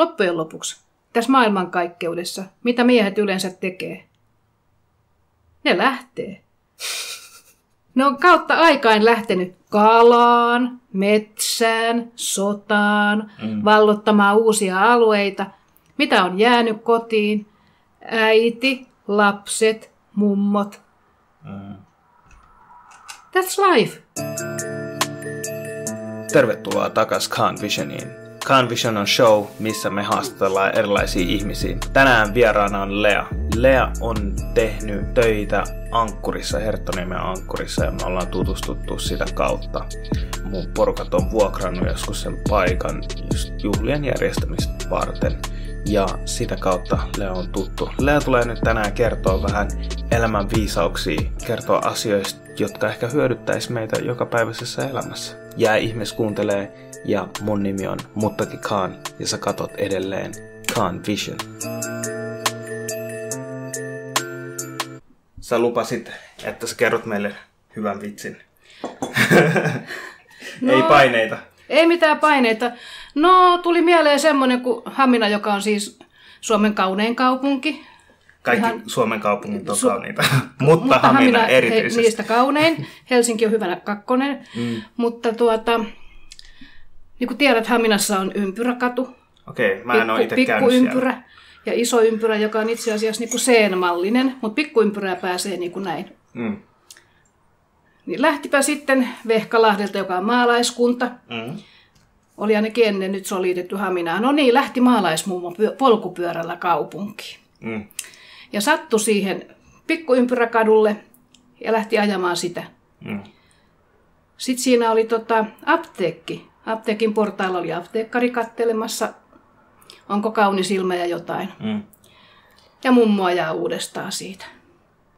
loppujen lopuksi tässä maailmankaikkeudessa, mitä miehet yleensä tekee? Ne lähtee. Ne on kautta aikain lähtenyt kalaan, metsään, sotaan, mm. vallottamaan uusia alueita. Mitä on jäänyt kotiin? Äiti, lapset, mummot. Mm. That's life. Tervetuloa takaisin Khan Visioniin. Khan Vision on show, missä me haastatellaan erilaisia ihmisiä. Tänään vieraana on Lea. Lea on tehnyt töitä Ankkurissa, Herttoniemen Ankkurissa, ja me ollaan tutustuttu sitä kautta. Mun porukat on vuokrannut joskus sen paikan just juhlien järjestämistä varten. Ja sitä kautta Lea on tuttu. Lea tulee nyt tänään kertoa vähän elämän viisauksia, kertoa asioista, jotka ehkä hyödyttäisi meitä jokapäiväisessä elämässä. Jää ihmis kuuntelee ja mun nimi on Muttaki Khan ja sä katot edelleen Khan Vision. Sä lupasit, että sä kerrot meille hyvän vitsin. no, ei paineita. Ei mitään paineita. No, tuli mieleen semmonen kuin Hamina, joka on siis Suomen kaunein kaupunki. Kaikki Ihan, Suomen kaupungit on su- kauniita, mutta, mutta Hamina, Hamina erityisesti. He, niistä kaunein. Helsinki on hyvänä kakkonen. Mm. Mutta tuota, niin kuin tiedät, Haminassa on ympyräkatu. Okei, okay, mä en pikku, ole itse siellä. ja iso ympyrä, joka on itse asiassa niin kuin C-mallinen, mutta pikkuympyrää pääsee niin kuin näin. Mm. Niin lähtipä sitten Vehkalahdelta, joka on maalaiskunta. Mm. Oli ainakin ennen, nyt se on liitetty Haminaan. No niin, lähti maalaismummo polkupyörällä kaupunkiin. Mm. Ja sattui siihen pikkuympyräkadulle ja lähti ajamaan sitä. Mm. Sitten siinä oli tota, apteekki, apteekin portailla oli apteekkari kattelemassa, onko kaunis ilma ja jotain. Mm. Ja mummo ajaa uudestaan siitä.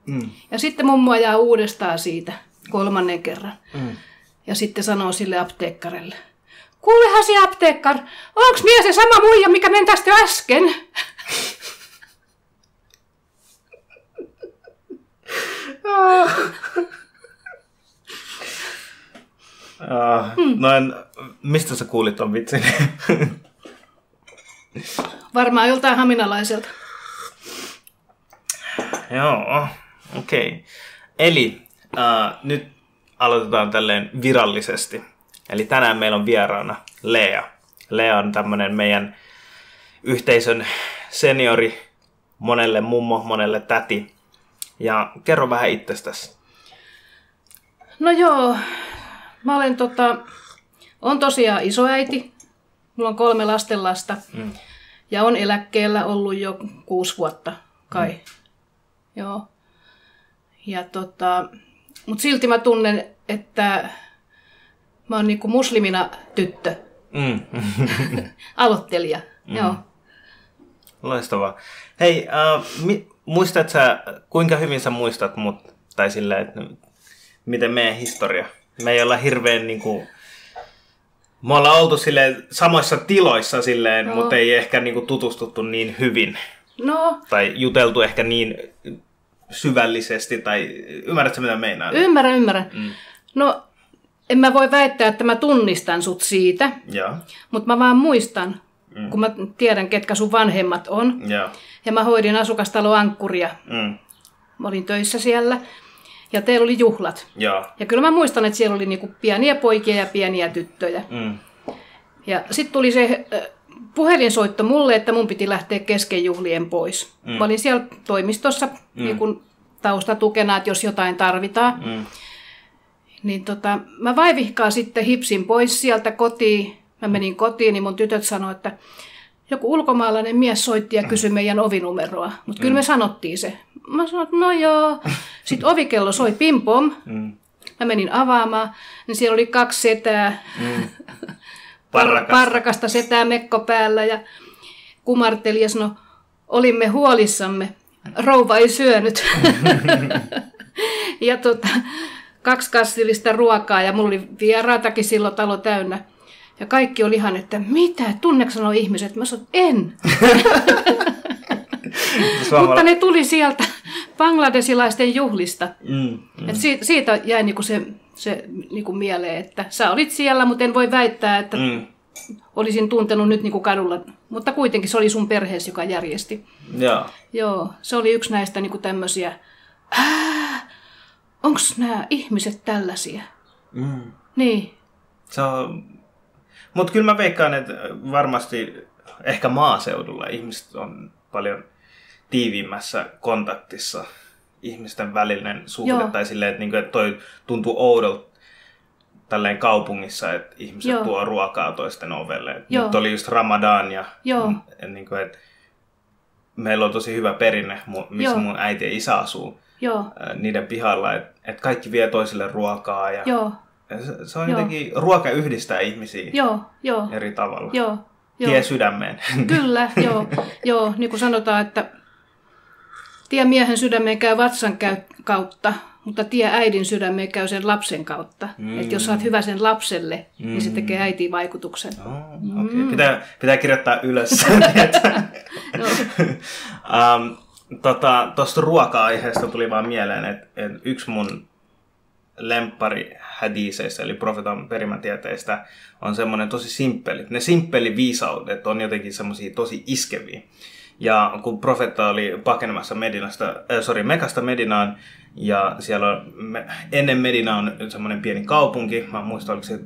Mm. Ja sitten mummo ajaa uudestaan siitä kolmannen kerran. Mm. Ja sitten sanoo sille apteekkarelle, kuulehan se apteekkar, onks mies se sama muija, mikä meni tästä äsken? Uh, hmm. No en, mistä sä kuulit ton vitsin? Varmaan joltain haminalaiselta. Joo, okei. Okay. Eli uh, nyt aloitetaan tälleen virallisesti. Eli tänään meillä on vieraana Lea. Lea on tämmönen meidän yhteisön seniori, monelle mummo, monelle täti. Ja kerro vähän itsestäsi. No joo, Mä olen tota, on tosiaan isoäiti. Mulla on kolme lastenlasta. Mm. Ja on eläkkeellä ollut jo kuusi vuotta kai. Mm. Joo. Ja tota, mut silti mä tunnen, että mä oon niinku muslimina tyttö. Mm. Aloittelija, mm. joo. Loistavaa. Hei, uh, mi- muistat sä, kuinka hyvin sä muistat mut, tai sillä, että miten meidän historia me ei olla hirveän niin kuin, me ollaan oltu silleen samoissa tiloissa silleen, no. mutta ei ehkä niin kuin, tutustuttu niin hyvin. No. Tai juteltu ehkä niin syvällisesti, tai ymmärrätkö mitä meinaa? Ymmärrän, ymmärrän. Mm. No, en mä voi väittää, että mä tunnistan sut siitä, ja. mutta mä vaan muistan, mm. kun mä tiedän, ketkä sun vanhemmat on. Ja, ja mä hoidin asukastalo Ankkuria. Mm. Mä olin töissä siellä ja teillä oli juhlat. Joo. Ja kyllä mä muistan, että siellä oli niinku pieniä poikia ja pieniä tyttöjä. Mm. Ja sitten tuli se äh, puhelinsoitto mulle, että mun piti lähteä kesken juhlien pois. Mm. Mä olin siellä toimistossa mm. niin kun taustatukena, että jos jotain tarvitaan. Mm. Niin tota, mä vaivihkaan sitten hipsin pois sieltä kotiin. Mä menin kotiin, niin mun tytöt sanoi, että joku ulkomaalainen mies soitti ja kysyi meidän ovinumeroa. Mutta kyllä me mm. sanottiin se. Mä sanoin, että no joo. Sitten ovikello soi pimpom. Mm. Mä menin avaamaan, niin siellä oli kaksi setää. Mm. Parrakasta. Parrakasta setää mekko päällä ja kumarteli ja sanoi, olimme huolissamme. Rouva ei syönyt. ja tota, kaksi kassillista ruokaa ja mulla oli vieraatakin silloin talo täynnä. Ja kaikki oli ihan, että mitä, tunneeko sanoo ihmiset? Mä sanoin, en. Mutta ne tuli sieltä bangladesilaisten juhlista. Mm, mm. Et siitä, siitä jäi niinku se, se niinku mieleen, että sä olit siellä, mutta en voi väittää, että mm. olisin tuntenut nyt niin kuin kadulla. Mutta kuitenkin se oli sun perheesi, joka järjesti. Joo. Joo, se oli yksi näistä niin kuin tämmöisiä, onko nämä ihmiset tällaisia? Mm. Niin, Se on... Mutta kyllä mä veikkaan, että varmasti ehkä maaseudulla ihmiset on paljon tiiviimmässä kontaktissa ihmisten välinen suhde. Joo. Tai silleen, että, niinku, että toi tuntuu oudolta tälleen kaupungissa, että ihmiset Joo. tuo ruokaa toisten ovelle. Joo. Nyt oli just Ramadan ja Joo. et, niinku, että meillä on tosi hyvä perinne, missä Joo. mun äiti ja isä asuu joo, niiden pihalla, että et kaikki vie toisille ruokaa ja joo, se, se on Joo. jotenkin, ruoka yhdistää ihmisiä joo, joo, eri tavalla. joo, joo. Tie sydämeen. Kyllä, joo, joo, niin kuin sanotaan, että tie miehen sydämeen käy vatsan käy kautta, mutta tie äidin sydämeen käy sen lapsen kautta. Mm. Että jos oot hyvä sen lapselle, mm. niin se tekee äitiin vaikutuksen. Oh, okay. pitää, pitää kirjoittaa ylös. Joo. um, tota, Tuosta ruoka-aiheesta tuli vaan mieleen, että et yksi mun lemppari hadiseista, eli profetan perimätieteistä, on semmoinen tosi simppeli. Ne simppeli viisaudet on jotenkin semmoisia tosi iskeviä. Ja kun profetta oli pakenemassa Medinasta, äh, sorry, Mekasta Medinaan, ja siellä on, ennen Medina on semmoinen pieni kaupunki, mä muistan, oliko se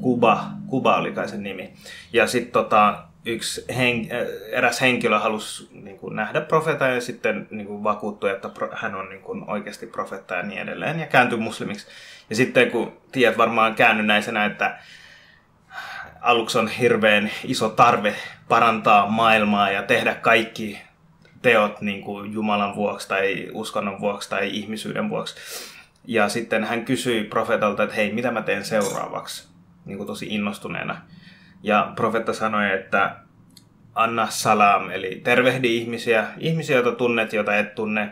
Kuba, Kuba oli kai sen nimi. Ja sitten tota, yksi hen, äh, eräs henkilö halusi niin kuin, nähdä profeetan ja sitten niin kuin, vakuuttui, että pro, hän on niin kuin, oikeasti profeetta ja niin edelleen, ja kääntyi muslimiksi. Ja sitten kun tiedät varmaan käännynnäisenä, että aluksi on hirveän iso tarve parantaa maailmaa ja tehdä kaikki teot niin kuin Jumalan vuoksi tai uskonnon vuoksi tai ihmisyyden vuoksi. Ja sitten hän kysyi profeetalta, että hei, mitä mä teen seuraavaksi, niin kuin tosi innostuneena. Ja profetta sanoi, että anna salam, eli tervehdi ihmisiä, ihmisiä, joita tunnet, joita et tunne.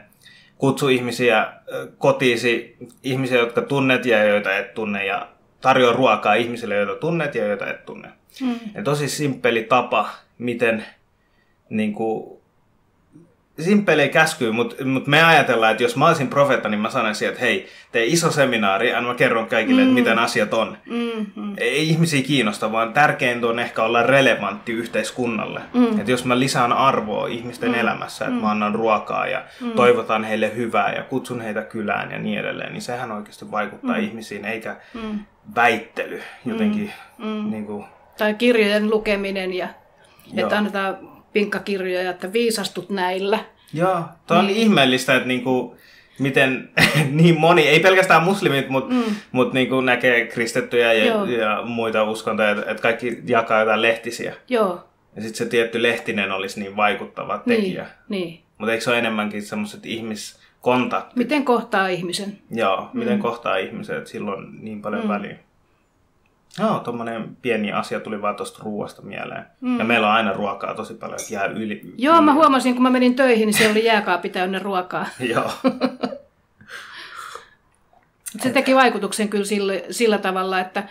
Kutsu ihmisiä kotiisi, ihmisiä, jotka tunnet ja joita et tunne, ja tarjoa ruokaa ihmisille, joita tunnet ja joita et tunne. Mm. Ja tosi simppeli tapa, miten niin kuin, simppeli käskyy, mutta mut me ajatellaan, että jos mä olisin profeetta, niin mä sanoisin, että hei, tee iso seminaari ja mä kerron kaikille, mm. että miten asiat on. Mm, mm. Ei ihmisiä kiinnosta, vaan tärkeintä on ehkä olla relevantti yhteiskunnalle. Mm. Että jos mä lisään arvoa ihmisten mm. elämässä, että mm. mä annan ruokaa ja mm. toivotan heille hyvää ja kutsun heitä kylään ja niin edelleen, niin sehän oikeasti vaikuttaa mm. ihmisiin, eikä mm. väittely jotenkin mm. niin kuin, Tai kirjojen lukeminen ja Joo. että annetaan pinkkakirjoja, että viisastut näillä. Joo, toi on niin. ihmeellistä, että niinku, miten niin moni, ei pelkästään muslimit, mutta mm. mut niinku näkee kristittyjä ja, Joo. ja muita uskontoja, että et kaikki jakaa jotain lehtisiä. Joo, Ja sitten se tietty lehtinen olisi niin vaikuttava tekijä. niin, niin. Mutta eikö se ole enemmänkin semmoiset ihmiskontaktit? Miten kohtaa ihmisen? Joo, miten kohtaa ihmiset, että sillä on niin paljon mm. väliä. Joo, tommonen pieni asia tuli vaan tuosta ruoasta mieleen. Mm. Ja meillä on aina ruokaa tosi paljon, että jää yli. Joo, mä huomasin, kun mä menin töihin, niin siellä oli jääkaapi täynnä ruokaa. Joo. Se teki vaikutuksen kyllä sillä, sillä tavalla, että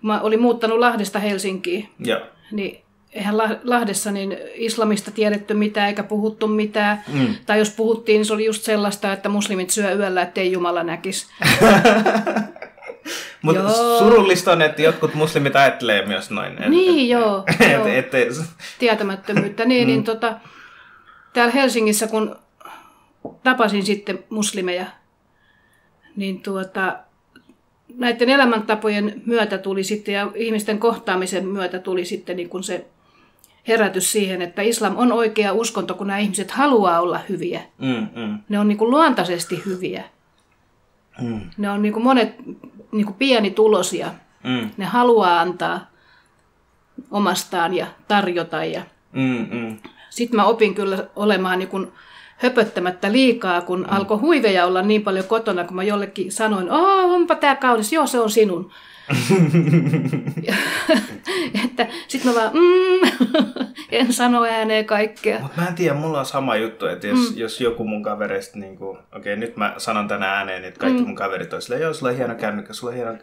kun mä olin muuttanut Lahdesta Helsinkiin, Joo. niin eihän La- Lahdessa niin islamista tiedetty mitään eikä puhuttu mitään. Mm. Tai jos puhuttiin, niin se oli just sellaista, että muslimit syö yöllä, ettei Jumala näkisi. Mutta surullista on, että jotkut muslimit ajattelee myös noin. Et, Niin, joo. et, joo. et, et, tietämättömyyttä. Niin, mm. niin tota, täällä Helsingissä, kun tapasin sitten muslimeja, niin tuota, näiden elämäntapojen myötä tuli sitten ja ihmisten kohtaamisen myötä tuli sitten niin kuin se herätys siihen, että islam on oikea uskonto, kun nämä ihmiset haluaa olla hyviä. mm, mm, Ne on niin kuin luontaisesti hyviä. mm, Ne on niin kuin monet niin kuin pienituloisia. mm, Ne haluaa antaa omastaan ja tarjota ja mm, mm. sitten mä opin kyllä olemaan niin kun höpöttämättä liikaa, kun mm. alkoi huiveja olla niin paljon kotona, kun mä jollekin sanoin, oh, onpa tää kaunis, joo se on sinun. että sitten mä vaan, mm, en sano ääneen kaikkea. Mut mä en tiedä, mulla on sama juttu, että jos, mm. jos joku mun kavereista, niin okei okay, nyt mä sanon tänä ääneen, että kaikki mm. mun kaverit on silleen, joo sulla on hieno kännykkä, sulla on hieno, et,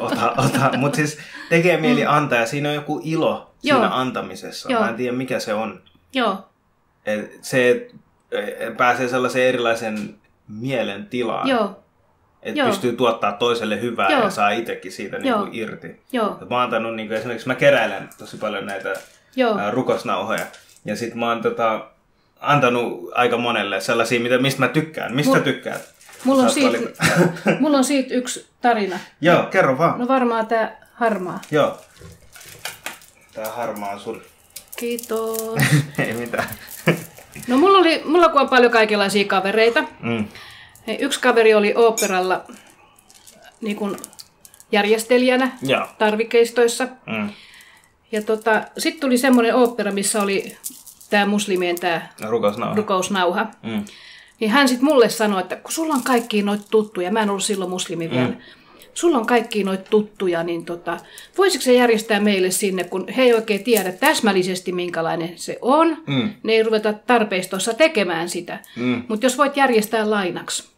ota, ota. Mutta siis tekee mieli antaa ja siinä on joku ilo Joo. siinä antamisessa. Joo. Mä en tiedä mikä se on. Joo, Et se et, et pääsee sellaiseen erilaisen mielen tilaan. joo, Että pystyy tuottaa toiselle hyvää Joo. ja saa itsekin siitä niin kuin irti. Joo. mä oon antanut, niin kuin, esimerkiksi mä keräilen tosi paljon näitä Joo. Ää, rukosnauhoja. Ja sit mä oon tota, antanut aika monelle sellaisia, mitä, mistä mä tykkään. Mistä Mul... tykkäät? Mulla on, siitä, mulla on siitä yksi tarina. Joo, kerro vaan. No varmaan tää harmaa. Joo. Tää harmaa on sun. Kiitos. Ei mitään. no mulla, oli, mulla kun on paljon kaikenlaisia kavereita. Mm. Yksi kaveri oli oopperalla niin kuin järjestelijänä Joo. tarvikeistoissa. Mm. Ja tota, sitten tuli semmoinen opera, missä oli tämä muslimien tämä rukousnauha. rukousnauha. Mm. Niin hän sitten mulle sanoi, että kun sulla on kaikki noita tuttuja, mä en ollut silloin muslimi vielä, mm. sulla on kaikki noita tuttuja, niin tota, voisiko se järjestää meille sinne, kun he ei oikein tiedä täsmällisesti, minkälainen se on. Mm. Ne ei ruveta tarpeistossa tekemään sitä. Mm. Mutta jos voit järjestää lainaksi.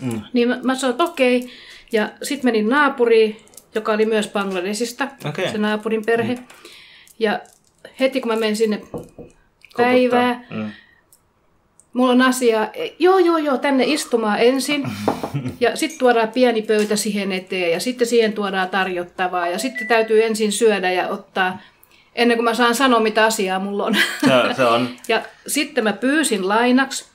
Mm. Niin mä, mä sanoin, että okei. Ja sitten menin naapuriin, joka oli myös Bangladesista, okay. se naapurin perhe. Mm. Ja heti kun mä menin sinne päivää, mm. mulla on asia, joo joo joo, tänne istumaan ensin. ja sitten tuodaan pieni pöytä siihen eteen ja sitten siihen tuodaan tarjottavaa. Ja sitten täytyy ensin syödä ja ottaa, ennen kuin mä saan sanoa mitä asiaa mulla on. Se, se on. ja sitten mä pyysin lainaksi.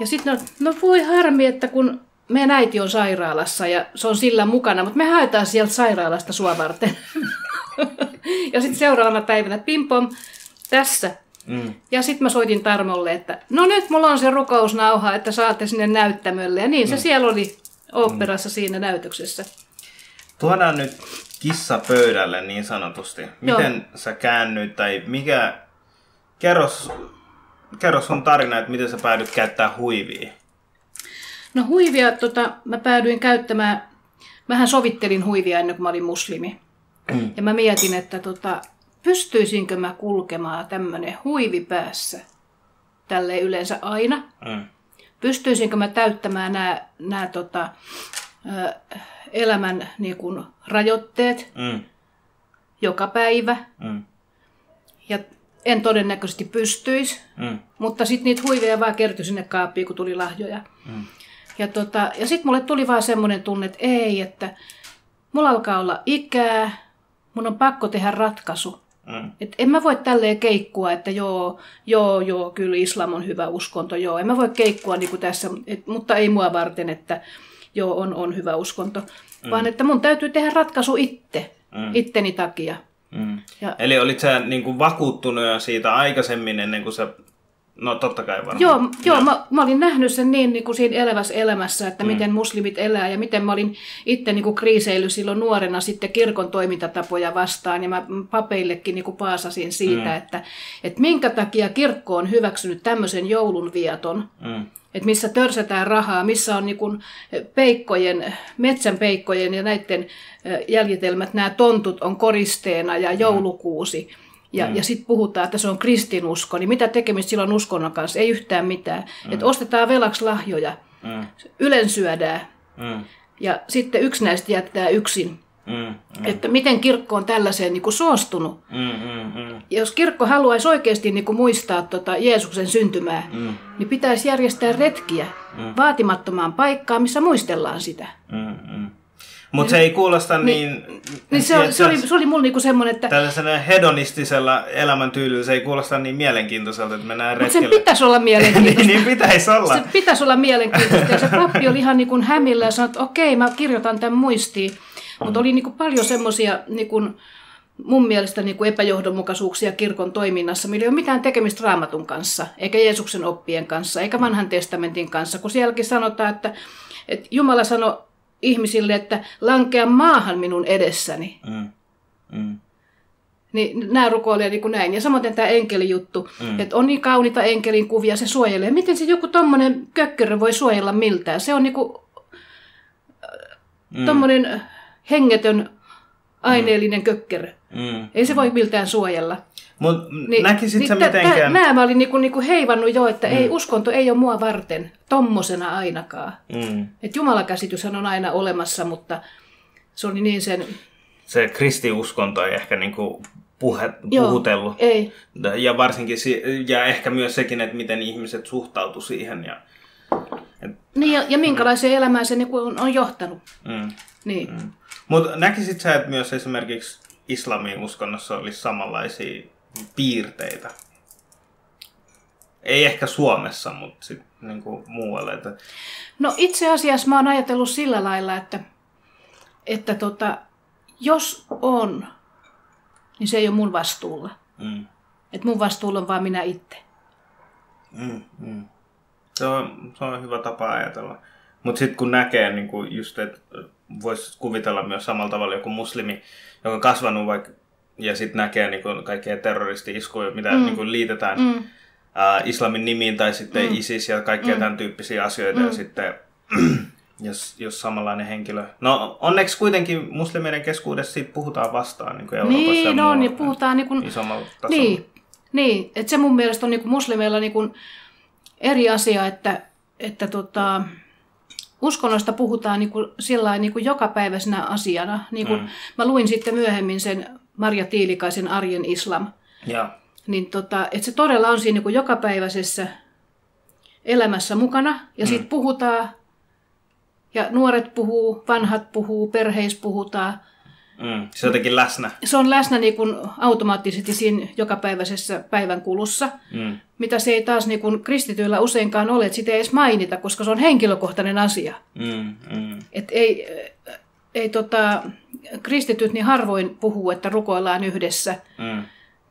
Ja sitten no, no voi harmi, että kun meidän äiti on sairaalassa ja se on sillä mukana, mutta me haetaan sieltä sairaalasta sua varten. ja sitten seuraavana päivänä pimpom, tässä. Mm. Ja sitten mä soitin Tarmolle, että no nyt mulla on se rukousnauha, että saatte sinne näyttämölle. Ja niin mm. se siellä oli oopperassa mm. siinä näytöksessä. Tuodaan nyt kissa pöydälle niin sanotusti. Miten Joo. sä käännyt tai mikä... Kerros, kerro sun tarina, että miten sä päädyt käyttää huivia. No huivia tota, mä päädyin käyttämään, mähän sovittelin huivia ennen kuin mä olin muslimi. Mm. Ja mä mietin, että tota, pystyisinkö mä kulkemaan tämmönen huivi päässä tälle yleensä aina. Mm. Pystyisinkö mä täyttämään nämä, nämä tota, elämän niin kuin, rajoitteet mm. joka päivä. Mm. Ja en todennäköisesti pystyisi, mm. mutta sitten niitä huiveja vaan kertyi sinne kaappiin, kun tuli lahjoja. Mm. Ja, tota, ja sitten mulle tuli vaan semmoinen tunne, että ei, että mulla alkaa olla ikää, mun on pakko tehdä ratkaisu. Mm. Et en mä voi tälleen keikkua, että joo, joo, joo, kyllä islam on hyvä uskonto, joo. En mä voi keikkua niin kuin tässä, et, mutta ei mua varten, että joo, on, on hyvä uskonto. Mm. Vaan että mun täytyy tehdä ratkaisu itse, mm. itteni takia. Mm. Ja, Eli olit sä niin kuin vakuuttunut jo siitä aikaisemmin ennen kuin sä No totta kai varmaan. Joo, joo mä, mä olin nähnyt sen niin, niin kuin siinä elävässä elämässä, että mm. miten muslimit elää ja miten mä olin itse niin kuin kriiseily silloin nuorena sitten kirkon toimintatapoja vastaan. Ja mä papeillekin niin kuin paasasin siitä, mm. että, että minkä takia kirkko on hyväksynyt tämmöisen joulunvieton. Mm että missä törsätään rahaa, missä on niin kuin peikkojen, metsän peikkojen ja näiden jäljitelmät, nämä tontut on koristeena ja mm. joulukuusi. Ja, mm. ja sitten puhutaan, että se on kristinusko, niin mitä tekemistä sillä on uskonnon kanssa? Ei yhtään mitään. Mm. Että ostetaan velaksi lahjoja, mm. ylen syödään mm. ja sitten yksi näistä jättää yksin. Mm, mm. Että miten kirkko on tällaiseen niin kuin suostunut. Mm, mm, mm. Ja jos kirkko haluaisi oikeasti niin kuin muistaa tota Jeesuksen syntymää, mm. niin pitäisi järjestää retkiä mm. vaatimattomaan paikkaan, missä muistellaan sitä. Mm, mm. Mutta se ei kuulosta niin... Niin, niin se, oli, se, oli, se oli mulla niinku semmoinen, että... Tällaisella hedonistisella elämäntyylillä se ei kuulosta niin mielenkiintoiselta, että mennään retkelle. Mutta sen pitäisi olla mielenkiintoista. niin, niin pitäisi olla. Se pitäisi olla mielenkiintoista. Ja se pappi oli ihan niin kuin hämillä ja sanoi, että okei, mä kirjoitan tämän muistiin. Mutta oli niin kuin paljon semmoisia niin kuin, mun mielestä niin kuin epäjohdonmukaisuuksia kirkon toiminnassa, millä ei ole mitään tekemistä raamatun kanssa, eikä Jeesuksen oppien kanssa, eikä vanhan testamentin kanssa, kun sielläkin sanotaan, että, että Jumala sanoi ihmisille, että lankea maahan minun edessäni. Mm. Mm. Niin nämä rukoilee niin kuin näin. Ja samoin tämä enkelijuttu, mm. että on niin kauniita enkelin kuvia, se suojelee. Miten se joku tommonen kökkörö voi suojella miltään? Se on niin kuin, mm. tommonen hengetön aineellinen mm. kökkerö. Mm. Ei se voi miltään suojella. Mut niin, näkisit niin, sä mitenkään... Nämä mä olin niinku, niinku heivannut jo, että mm. ei uskonto ei ole mua varten, tommosena ainakaan. Mm. Et Jumalakäsityshän on aina olemassa, mutta se oli niin sen... Se kristiuskonto ei ehkä niinku puhe, Joo, puhutellut. ei. Ja varsinkin, ja ehkä myös sekin, että miten ihmiset suhtautu siihen. Ja Et, Niin, ja, ja minkälaiseen mm. elämään se niin on, on johtanut. mm, Niin. mm. Mutta näkisit sä, että myös esimerkiksi islamin uskonnossa olisi samanlaisia piirteitä? Ei ehkä Suomessa, mutta sitten niin muualle. Että... No itse asiassa mä oon ajatellut sillä lailla, että, että tota, jos on, niin se ei ole mun vastuulla. Mm. Että mun vastuulla on vaan minä itse. Mm, mm. Se, on, se on hyvä tapa ajatella. Mutta sitten kun näkee, niin kun just, että voisi kuvitella myös samalla tavalla joku muslimi, joka on kasvanut vaikka, ja sitten näkee niin kun kaikkia terroristi-iskuja, mitä mm. niin kun liitetään mm. ää, islamin nimiin, tai sitten mm. ISIS ja kaikkia mm. tämän tyyppisiä asioita, mm. ja sitten jos, jos samanlainen henkilö... No onneksi kuitenkin muslimeiden keskuudessa siitä puhutaan vastaan niin kuin Euroopassa Niin, ja no, muualla, niin puhutaan niin kuin, isommalla tasolla. niin, niin, että se mun mielestä on niin kuin muslimeilla niin kuin eri asia, että, että tota, uskonnosta puhutaan niin kuin, sillä niin kuin jokapäiväisenä asiana. Niin kuin, mm. Mä luin sitten myöhemmin sen Marja Tiilikaisen Arjen Islam. Ja. Niin tota, että se todella on siinä niin kuin jokapäiväisessä elämässä mukana. Ja mm. siitä puhutaan, ja nuoret puhuu, vanhat puhuu, perheis puhutaan. Mm. Se on jotenkin läsnä. Se on läsnä niin kuin automaattisesti siinä jokapäiväisessä päivän kulussa, Mm. mitä se ei taas niin kuin kristityillä useinkaan ole, että sitä ei edes mainita, koska se on henkilökohtainen asia. Mm. Mm. Et ei, ei tota, kristityt niin harvoin puhuu, että rukoillaan yhdessä. Mm.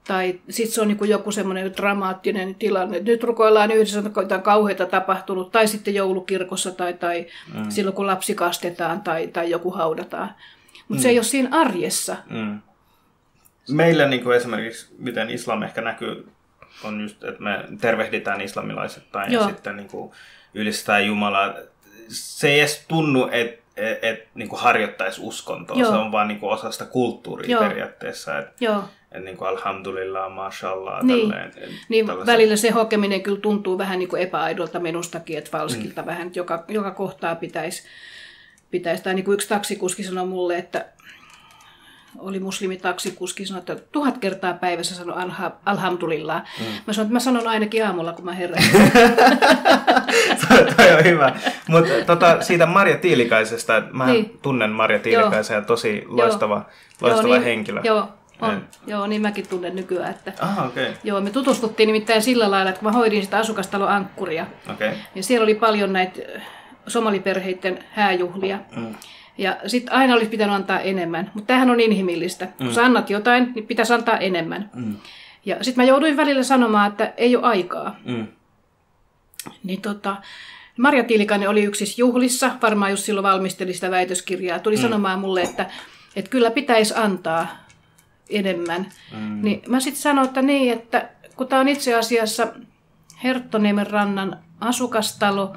Tai sitten se on niin joku semmoinen dramaattinen tilanne. että Nyt rukoillaan yhdessä, on jotain kauheita tapahtunut. Tai sitten joulukirkossa tai, tai mm. silloin, kun lapsi kastetaan tai, tai joku haudataan. Mutta mm. se ei ole siinä arjessa. Mm. Meillä niin kuin esimerkiksi, miten islam ehkä näkyy, on just, että me tervehditään islamilaiset tai ja Joo. sitten niin kuin ylistää Jumalaa. Se ei edes tunnu, että et, et, niin harjoittaisi uskontoa. Joo. Se on vaan niin kuin osa sitä kulttuuria Joo. periaatteessa. Että Joo. et, niin kuin alhamdulillah, mashallah, Niin. tälleen. et- Niin välillä se hokeminen kyllä tuntuu vähän niin kuin epäaidolta minustakin, että falskilta mm. vähän, että joka, joka kohtaa pitäisi, pitäisi. Tai niin kuin yksi taksikuski sanoi mulle, että oli muslimi taksikuski, sanoi, että tuhat kertaa päivässä sanoi alha, alhamdulillah. Mm. Mä sanoin, että mä sanon ainakin aamulla, kun mä herään. toi, on hyvä. Mutta tota, siitä Marja Tiilikaisesta, mä Niin. tunnen Marja Tiilikaisen ja tosi loistava, loistava joo, niin, henkilö. Joo, on. En. joo, niin mäkin tunnen nykyään. Että, Ah, okei. Okay. joo, me tutustuttiin nimittäin sillä lailla, että kun mä hoidin sitä asukastalo Ankkuria, Okay. Ja siellä oli paljon näitä somaliperheiden hääjuhlia. Mm. Ja sitten aina olisi pitänyt antaa enemmän. Mutta tämähän on inhimillistä. Mm. Kun sä annat jotain, niin pitäisi antaa enemmän. Mm. Ja sitten mä jouduin välillä sanomaan, että ei ole aikaa. Mm. Niin tota, Marja Tiilikainen oli yksissä juhlissa, varmaan just silloin valmisteli sitä väitöskirjaa. Tuli mm. sanomaan mulle, että, että kyllä pitäisi antaa enemmän. Mm. Niin mä sitten sanoin, että niin, että kun tämä on itse asiassa Herttoniemen rannan asukastalo,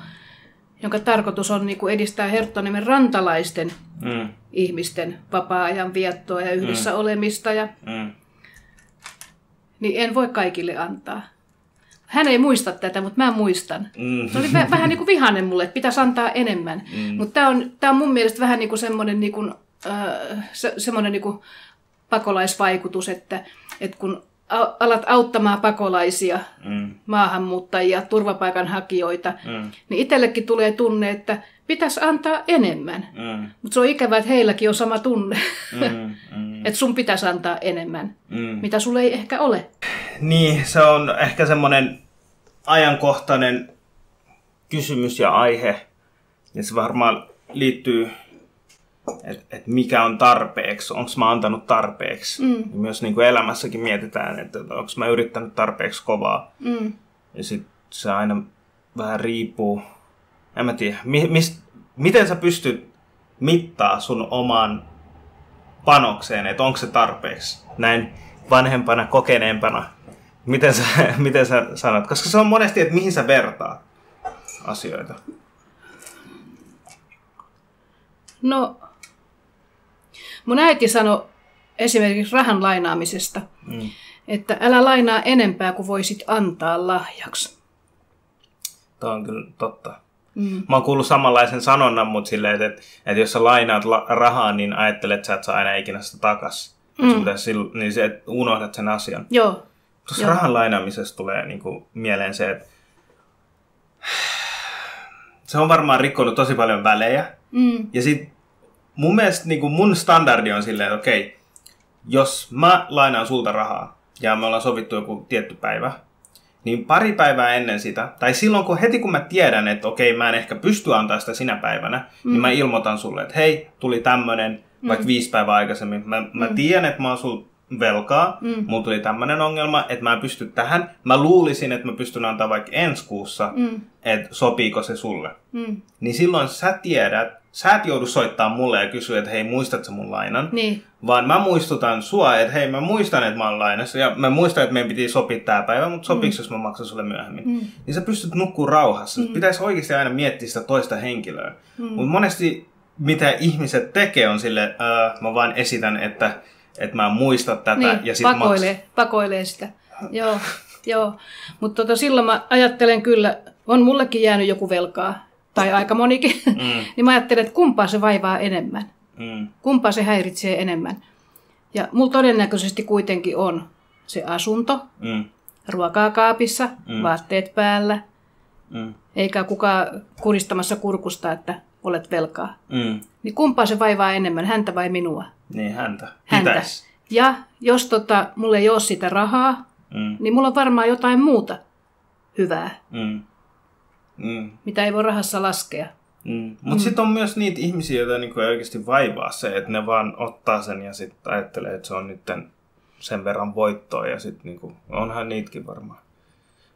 jonka tarkoitus on niin kuin edistää Herttoniemen rantalaisten Mm. ihmisten vapaa-ajan viettoa ja yhdessä mm. olemista, ja, Mm. niin en voi kaikille antaa. Hän ei muista tätä, mutta mä muistan. Mm. Se oli vä- vähän niin kuin vihainen mulle, että pitäisi antaa enemmän. Mm. Mutta tämä on, tää on mun mielestä vähän niin kuin semmoinen niin kuin, äh, se, semmoinen niin kuin pakolaisvaikutus, että, että kun alat auttamaan pakolaisia, Mm. maahanmuuttajia, turvapaikanhakijoita, Mm. niin itsellekin tulee tunne, että pitäisi antaa enemmän. Mm. Mutta se on ikävää, että heilläkin on sama tunne, Mm. Mm. että sun pitäisi antaa enemmän, Mm. mitä sulle ei ehkä ole. Niin, se on ehkä semmoinen ajankohtainen kysymys ja aihe. Ja se varmaan liittyy, että et mikä on tarpeeksi, onko mä antanut tarpeeksi. Mm. Ja myös niin kuin elämässäkin mietitään, että onko mä yrittänyt tarpeeksi kovaa. Mm. Ja sitten se aina vähän riippuu, en mä tiedä, mi, mis, miten sä pystyt mittaa sun oman panokseen, että onko se tarpeeksi näin vanhempana, kokeneempana. Miten sä, miten sä sanot? Koska se on monesti, että mihin sä vertaat asioita. No, mun äiti sanoi esimerkiksi rahan lainaamisesta, Mm. että älä lainaa enempää kuin voisit antaa lahjaksi. Tuo on kyllä totta. Mm. Mä oon kuullut samanlaisen sanonnan, mutta silleen, että, että, että jos sä lainaat la- rahaa, niin ajattelet, että sä et saa aina ikinä sitä takas. Mm. Silloin, niin se, että unohdat sen asian. Joo, Tuossa Joo. rahan lainaamisesta tulee niin kuin mieleen se, että se on varmaan rikkonut tosi paljon välejä. Mm. Ja sit mun mielestä niin kuin mun standardi on silleen, että okei, jos mä lainaan sulta rahaa ja me ollaan sovittu joku tietty päivä, niin pari päivää ennen sitä, tai silloin kun heti kun mä tiedän, että okei, mä en ehkä pysty antaa sitä sinä päivänä, mm. niin mä ilmoitan sulle, että hei, tuli tämmönen, mm. vaikka viisi päivää aikaisemmin. Mä, mä mm. tiedän, että mä oon sul velkaa, mm. mulla tuli tämmönen ongelma, että mä en pysty tähän. Mä luulisin, että mä pystyn antaa vaikka ensi kuussa, mm. että sopiiko se sulle. Mm. Niin silloin sä tiedät, sä et joudu soittaa mulle ja kysyä, että hei, muistatko mun lainan? Niin. Vaan mä muistutan sua, että hei, mä muistan, että mä oon lainassa. Ja mä muistan, että meidän piti sopia tää päivä, mutta sopiks, mm. jos mä maksan sulle myöhemmin? Mm. Niin sä pystyt nukkuu rauhassa. Mm. Pitäisi oikeasti aina miettiä sitä toista henkilöä. Mm. Mutta monesti mitä ihmiset tekee on sille, uh, mä vaan esitän, että, että mä muistan tätä niin, ja sitten pakoilee, maks... pakoilee sitä. Joo, joo. Mutta tota, silloin mä ajattelen kyllä, on mullekin jäänyt joku velkaa, tai aika monikin, mm. niin mä ajattelen, että kumpaa se vaivaa enemmän. Mm. Kumpaa se häiritsee enemmän. Ja mulla todennäköisesti kuitenkin on se asunto, mm. ruokaa kaapissa, mm. vaatteet päällä, mm. eikä kukaan kuristamassa kurkusta, että olet velkaa. Mm. Niin kumpaa se vaivaa enemmän, häntä vai minua? Niin, häntä. häntä. Pitäis. Ja jos tota, mulla ei ole sitä rahaa, mm. niin mulla on varmaan jotain muuta hyvää, mm. Mm. mitä ei voi rahassa laskea. Mm. Mutta mm. sitten on myös niitä ihmisiä, joita niinku oikeasti vaivaa se, että ne vaan ottaa sen ja sitten ajattelee, että se on nyt sen verran voittoa ja sitten niinku, onhan niitäkin varmaan.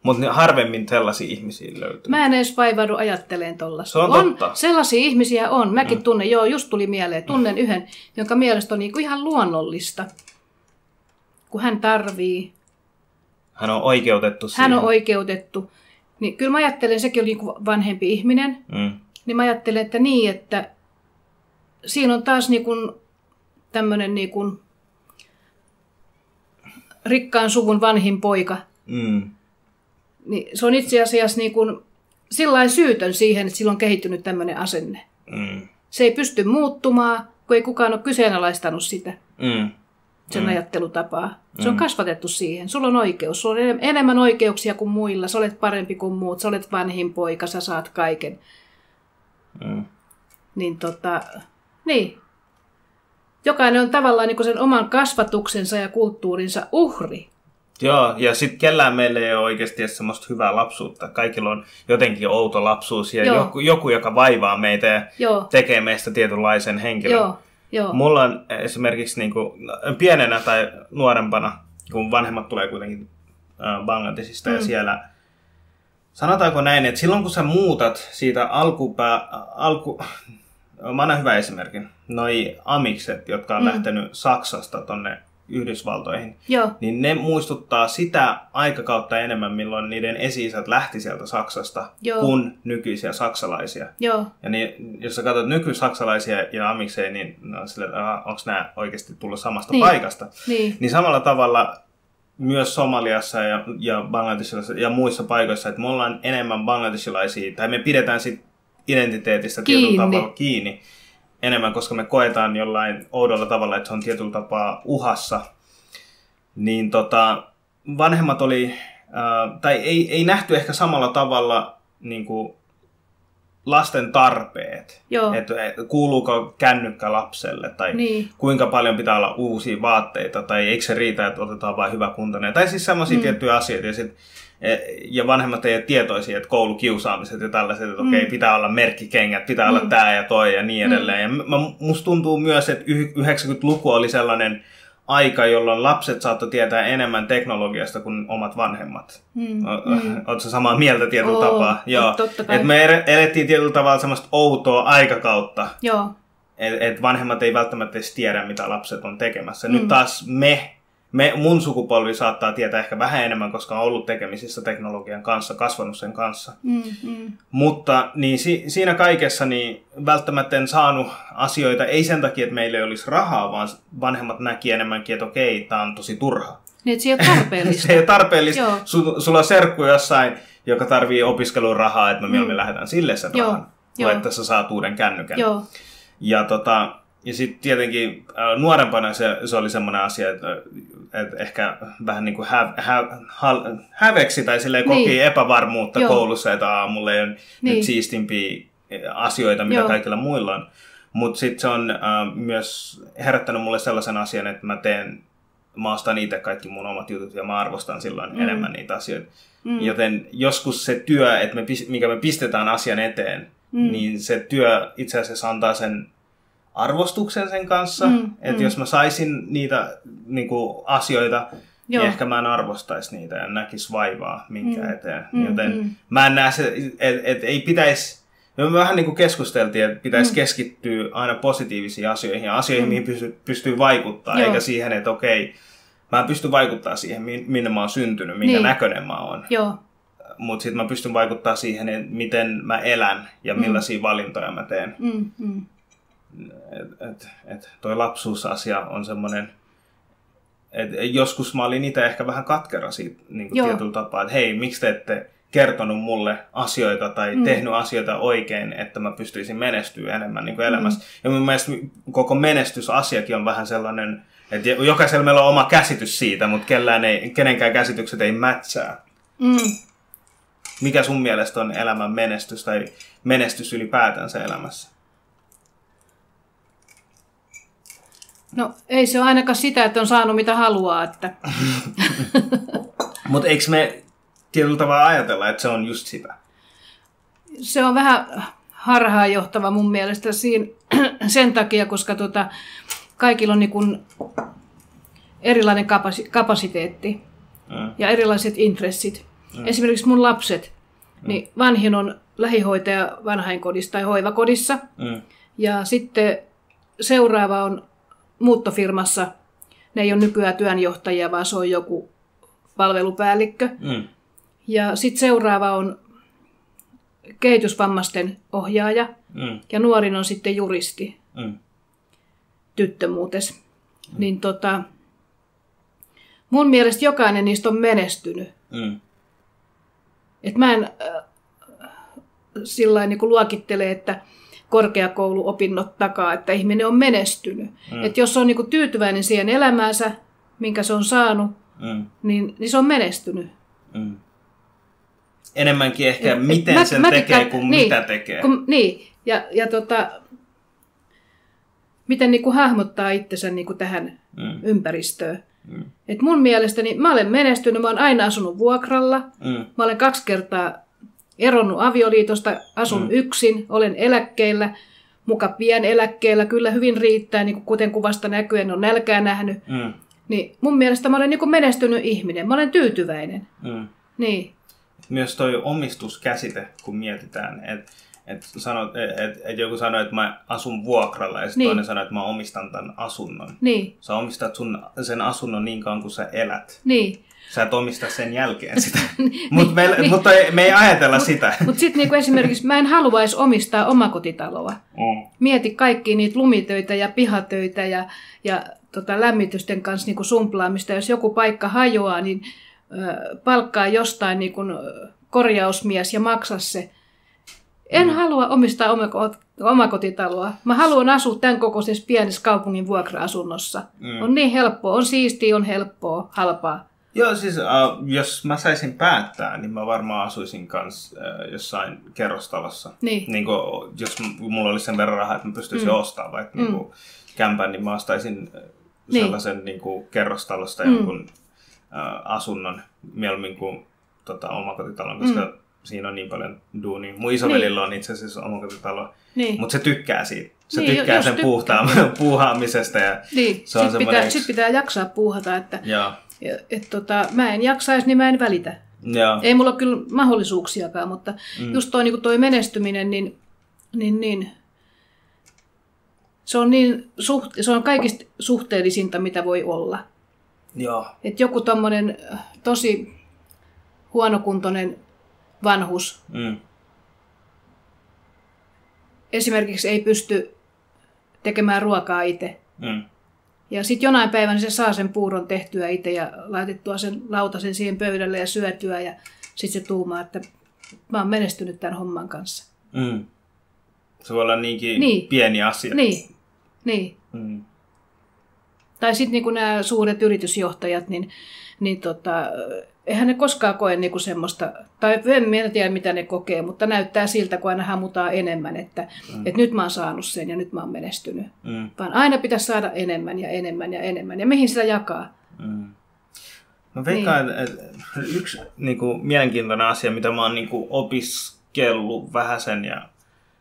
Mutta harvemmin tällaisia ihmisiä löytyy. Mä en edes vaivaudu ajatteleen tollasta. Se on, on totta. Sellaisia ihmisiä on. Mäkin mm. tunnen, joo, just tuli mieleen. Tunnen mm. yhden, jonka mielestä on niinku ihan luonnollista, kun hän tarvii. Hän on oikeutettu siihen. Hän on oikeutettu. Niin kyllä mä ajattelen, sekin oli niinku vanhempi ihminen. Mm. Niin mä ajattelen, että niin, että siinä on taas niinku tämmöinen niinku rikkaan suvun vanhin poika. Mm niin se on itse asiassa niin kuin sillä syytön siihen, että sillä on kehittynyt tämmöinen asenne. Mm. Se ei pysty muuttumaan, kun ei kukaan ole kyseenalaistanut sitä. Mm. Sen mm. ajattelutapaa. Se on mm. kasvatettu siihen. Sulla on oikeus. Sulla on enemmän oikeuksia kuin muilla. Sä olet parempi kuin muut. Sä olet vanhin poika. Sä saat kaiken. Mm. Niin tota, niin. Jokainen on tavallaan niin sen oman kasvatuksensa ja kulttuurinsa uhri. Joo, ja sitten kellään meillä ei ole oikeasti semmoista hyvää lapsuutta. Kaikilla on jotenkin outo lapsuus ja joku, joku, joka vaivaa meitä ja Joo. tekee meistä tietynlaisen henkilön. Joo. Joo. Mulla on esimerkiksi niin kuin, pienenä tai nuorempana, kun vanhemmat tulee kuitenkin äh, Bangladesista mm. ja siellä sanotaanko näin, että silloin kun sä muutat siitä alkupää, alku, mä annan hyvä esimerkin, noi amikset, jotka on mm. lähtenyt Saksasta tonne Yhdysvaltoihin, Joo. niin ne muistuttaa sitä aikakautta enemmän, milloin niiden esi lähti sieltä Saksasta, Joo. kuin nykyisiä saksalaisia. Joo. Ja niin, jos sä katsot nykysaksalaisia ja amikseja, niin no, onko nämä oikeasti tullut samasta niin. paikasta. Niin. niin samalla tavalla myös Somaliassa ja, ja Bangladesissa ja muissa paikoissa, että me ollaan enemmän bangladesilaisia, tai me pidetään sit identiteetistä kiinni. tietyllä tavalla kiinni enemmän, koska me koetaan jollain oudolla tavalla, että se on tietyllä tapaa uhassa, niin tota, vanhemmat oli, äh, tai ei, ei nähty ehkä samalla tavalla niin kuin lasten tarpeet. Joo. Että kuuluuko kännykkä lapselle, tai niin. kuinka paljon pitää olla uusia vaatteita, tai eikö se riitä, että otetaan vain hyvä kuntoinen. Tai siis sellaisia mm. tiettyjä asioita. Ja sit E, ja vanhemmat ei ole tietoisia, että koulukiusaamiset ja tällaiset, että mm. okei, okay, pitää olla merkkikengät, pitää mm. olla tämä ja toi ja niin edelleen. Mm. Ja musta tuntuu myös, että 90-luku oli sellainen aika, jolloin lapset saattoi tietää enemmän teknologiasta kuin omat vanhemmat. Mm. Mm. Oletko samaa mieltä tietyllä Oo, tapaa? Joo. Et me elettiin tietyllä tavalla semmoista outoa aikakautta. Joo. Et, et vanhemmat ei välttämättä edes tiedä, mitä lapset on tekemässä. Mm. Nyt taas me me, mun sukupolvi saattaa tietää ehkä vähän enemmän, koska on ollut tekemisissä teknologian kanssa, kasvanut sen kanssa. Mm, mm. Mutta niin si, siinä kaikessa niin välttämättä en saanut asioita, ei sen takia, että meillä ei olisi rahaa, vaan vanhemmat näki enemmänkin, että okei, tämä on tosi turha. Niin, se ei ole tarpeellista. se ei ole tarpeellista. Su, sulla on serkku jossain, joka tarvii opiskelun rahaa, että me mieluummin mm. lähdetään sille sen Joo. rahan. Joo. että sä saat uuden kännykän. Joo. Ja tota, ja sitten tietenkin äh, nuorempana se, se oli semmoinen asia, että et ehkä vähän niin kuin hä, hä, hä, häveksi tai silleen koki Niin. epävarmuutta Joo. koulussa, että Aa, mulla ei ole niin. Nyt siistimpiä asioita, mitä Joo. kaikilla muilla on. Mutta sitten se on äh, myös herättänyt mulle sellaisen asian, että mä teen, mä ostan itse kaikki mun omat jutut ja mä arvostan silloin mm. enemmän niitä asioita. Mm. Joten joskus se työ, että me, mikä me pistetään asian eteen, mm. niin se työ itse asiassa antaa sen arvostuksen sen kanssa. Mm, Että mm. jos mä saisin niitä niin kuin, asioita, Joo. Niin ehkä mä en arvostaisi niitä ja näkisi vaivaa minkä mm. eteen. Mm, Joten mm. mä en näe se, että et ei pitäisi me vähän niin kuin keskusteltiin, että pitäisi mm. keskittyä aina positiivisiin asioihin ja asioihin, mm. mihin pystyy, pystyy vaikuttaa, Joo. eikä siihen, että okei, mä en pysty vaikuttaa siihen, min- minne mä oon syntynyt, minkä niin. Niin. näköinen mä oon. Joo, Mutta sitten mä pystyn vaikuttaa siihen, että miten mä elän ja millaisia mm. valintoja mä teen. mm, mm. Et, et, et toi lapsuusasia on semmoinen, että joskus mä olin itse ehkä vähän katkera siitä niin kuin Joo. tietyllä tapaa, että hei, miksi te ette kertonut mulle asioita tai mm. tehnyt asioita oikein, että mä pystyisin menestyä enemmän niin kuin elämässä. Mm. Ja mun mielestä koko menestysasiakin on vähän sellainen, että jokaisella meillä on oma käsitys siitä, mutta kellään ei, kenenkään käsitykset ei mätsää. Mm. Mikä sun mielestä on elämän menestys tai menestys ylipäätänsä elämässä? No ei se ole ainakaan sitä, että on saanut mitä haluaa. Että... Mutta eikö me tietyllä tavalla ajatella, että se on just sitä? Se on vähän harhaanjohtava mun mielestä siinä, sen takia, koska tota, kaikilla on niin kuin erilainen kapasi- kapasiteetti Mm. ja erilaiset intressit. Mm. Esimerkiksi mun lapset, niin vanhin on lähihoitaja vanhainkodissa tai hoivakodissa. Mm. Ja sitten seuraava on muuttofirmassa. Ne ei ole nykyään työnjohtajia, vaan se on joku palvelupäällikkö. Mm. Ja sitten seuraava on kehitysvammaisten ohjaaja. Mm. Ja nuorin on sitten juristi, Mm. tyttö muutes. Mm. Niin tota, mun mielestä jokainen niistä on menestynyt. Mm. Et mä en äh, sillä niin luokittele, että korkeakouluopinnot takaa, että ihminen on menestynyt. Mm. Et jos on niin kuin tyytyväinen siihen elämäänsä, minkä se on saanut, Mm. niin, niin se on menestynyt. Mm. Enemmänkin ehkä Et- miten mä- sen mä tekee tykkään- kuin niin, mitä tekee. Kun, niin, ja, ja tota, miten niin kuin hahmottaa itsensä niin kuin tähän Mm. ympäristöön. Mm. Et mun mielestäni mä olen menestynyt, mä olen aina asunut vuokralla, Mm. mä olen kaksi kertaa eronnut avioliitosta, asun mm. yksin, olen eläkkeellä, muka pien eläkkeellä, kyllä hyvin riittää, niin kuten kuvasta näkyy, en ole nälkää nähnyt. Mm. Niin mun mielestä mä olen niin kuin menestynyt ihminen, mä olen tyytyväinen. Mm. Niin, Myös toi omistuskäsite, kun mietitään, että et sanot, et, et joku sanoo, että mä asun vuokralla ja sitten Niin. toinen sanoo, että mä omistan tämän asunnon. niin, Sä omistat sun, sen asunnon niin kauan kuin sä elät. niin. Sä et omista sen jälkeen sitä. Mutta me, mut ei- me ei ajatella sitä. Mutta sitten niinku esimerkiksi mä en haluaisi omistaa omakotitaloa. Mm. Mieti kaikki niitä lumitöitä ja pihatöitä ja, ja tota, lämmitysten kanssa niinku sumplaamista. Jos joku paikka hajoaa, niin ö, palkkaa jostain niinku, korjausmies ja maksa se. En mm. halua omistaa omako- omakotitaloa. Mä haluan asua tämän kokoisessa pienessä kaupungin vuokra-asunnossa. Mm. On niin helppoa, on siistiä, on helppoa, halpaa. Joo, siis uh, jos mä saisin päättää, niin mä varmaan asuisin kans uh, jossain kerrostalossa. Niin. niin kuin, jos mulla olisi sen verran rahaa, että mä pystyisin mm. ostamaan vaikka mm. niin kämpän, niin mä ostaisin äh, Niin. sellaisen niin kuin, kerrostalosta Mm. jonkun uh, asunnon mieluummin kuin tota, omakotitalon, koska mm. siinä on niin paljon duunia. Mun isovelillä on itse asiassa omakotitalo, Niin. mutta se tykkää siitä. Se Niin, tykkää sen tykkää. puhtaam- puuhaamisesta. Ja Niin, se on sitten pitää, sit pitää jaksaa puuhata, että Joo. Ja, et tota, mä en jaksaisi, niin mä en välitä. Joo. Ei mulla ole kyllä mahdollisuuksiakaan, mutta mm. just toi, niin toi menestyminen, niin, niin, niin se on, niin suht, se on kaikista suhteellisinta, mitä voi olla. Joo. Et joku tommonen äh, tosi huonokuntoinen vanhus Mm. esimerkiksi ei pysty tekemään ruokaa itse. Mm. Ja sitten jonain päivänä se saa sen puuron tehtyä itse ja laitettua sen lautasen siihen pöydälle ja syötyä. Ja sitten se tuumaa, että mä oon menestynyt tämän homman kanssa. Mm. Se voi olla niinkin Niin. pieni asia. Niin, niin. Mm. Tai sitten niin nämä suuret yritysjohtajat, niin, niin tota, eihän ne koskaan koe niin kuin semmoista, tai en tiedä mitä ne kokee, mutta näyttää siltä, kun aina hamutaan enemmän, että, mm. että nyt mä oon saanut sen ja nyt mä oon menestynyt. Mm. Vaan aina pitäisi saada enemmän ja enemmän ja enemmän. Ja mihin sitä jakaa? Mm. Mä veikkaan, niin. että yksi niin kuin, mielenkiintoinen asia, mitä mä oon niin kuin, opiskellut vähäsen ja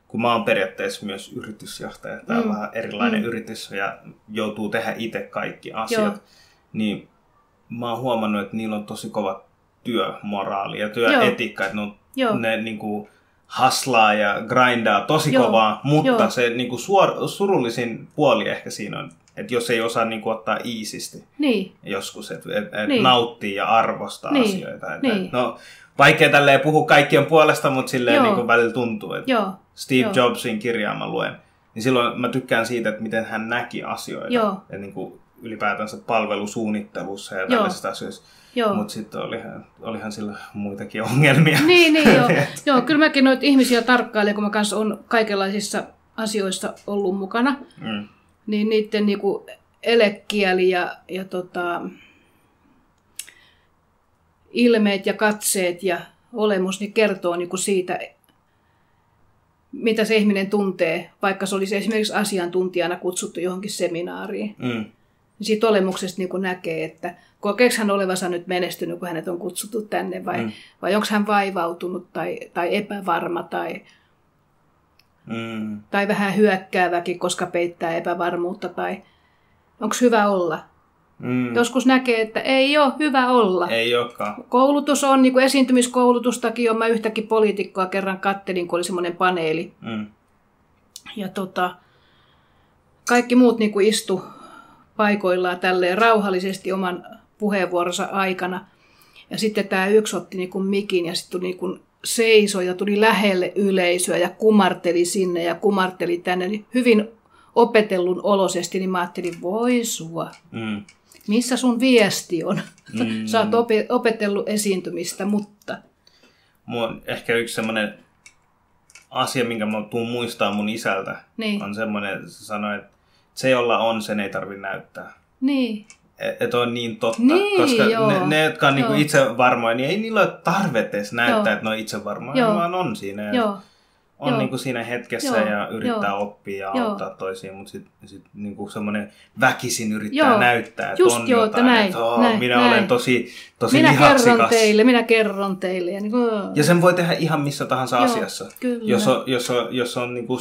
kun mä oon periaatteessa myös yritysjohtaja, tämä mm. on vähän erilainen mm. yritys ja joutuu tehdä itse kaikki asiat, Joo. niin mä oon huomannut, että niillä on tosi kova työmoraali ja työetiikka, että ne, on, Joo. ne niin kuin, haslaa ja grindaa tosi Joo. kovaa, mutta Joo. se niin kuin, suor, surullisin puoli ehkä siinä on, että jos ei osaa niin kuin, ottaa iisisti niin. joskus, että et, et niin. nauttii ja arvostaa niin. asioita. Et, niin. et, no, vaikea tälleen puhua kaikkien puolesta, mutta silleen niin kuin välillä tuntuu, että Joo. Steve Joo. Jobsin kirjaa mä luen, niin silloin mä tykkään siitä, että miten hän näki asioita. Joo. Ja niin kuin ylipäätänsä palvelusuunnittelussa ja tällaisissa asioissa. Mutta sitten olihan, olihan sillä muitakin ongelmia. Niin, niin joo. joo. Kyllä mäkin noita ihmisiä tarkkailen, kun mä kanssa on kaikenlaisissa asioissa ollut mukana. Mm. Niin niiden niinku elekieli ja, ja tota, ilmeet ja katseet ja olemus niin kertoo niinku siitä, mitä se ihminen tuntee, vaikka se olisi esimerkiksi asiantuntijana kutsuttu johonkin seminaariin. Mm siitä olemuksesta niin kuin näkee, että kokeeko hän olevansa nyt menestynyt, kun hänet on kutsuttu tänne, vai, mm. vai onko hän vaivautunut tai, tai epävarma tai, mm. tai vähän hyökkääväkin, koska peittää epävarmuutta, tai onko hyvä olla. Mm. Joskus näkee, että ei ole hyvä olla. Ei olekaan. Koulutus on, niin kuin esiintymiskoulutustakin on. Mä yhtäkin poliitikkoa kerran kattelin, kun oli semmoinen paneeli. Mm. Ja tota, kaikki muut niin kuin istu paikoillaan tälleen rauhallisesti oman puheenvuoronsa aikana. Ja sitten tämä yksi otti niin kuin mikin ja sitten niin kuin seisoi ja tuli lähelle yleisöä ja kumarteli sinne ja kumarteli tänne. Niin hyvin opetellun olosesti, niin mä ajattelin, voi sua. Mm. Missä sun viesti on? Mm. Sä oot opetellut esiintymistä, mutta... Mun ehkä yksi semmoinen asia, minkä mä tuun muistaa mun isältä, niin. on semmoinen, että se sanoi, että se, jolla on, sen ei tarvitse näyttää. Niin. Että et on niin totta, niin, koska ne, ne, jotka on niinku itse varmoja, niin ei niillä ole tarvetta edes näyttää, joo. että ne on itse varmoja, joo. vaan on siinä. Joo. On niinku siinä hetkessä joo. ja yrittää joo. oppia ja joo. auttaa toisiin, mutta sitten sit niinku semmoinen väkisin yrittää joo. näyttää, että Just on joo, jotain, näin, että oh, näin, minä näin. olen tosi, tosi minä lihaksikas. kerron teille, minä kerron teille. Ja, niin kuin... ja sen voi tehdä ihan missä tahansa joo, asiassa. Kyllä. Jos on, jos on, jos on niinku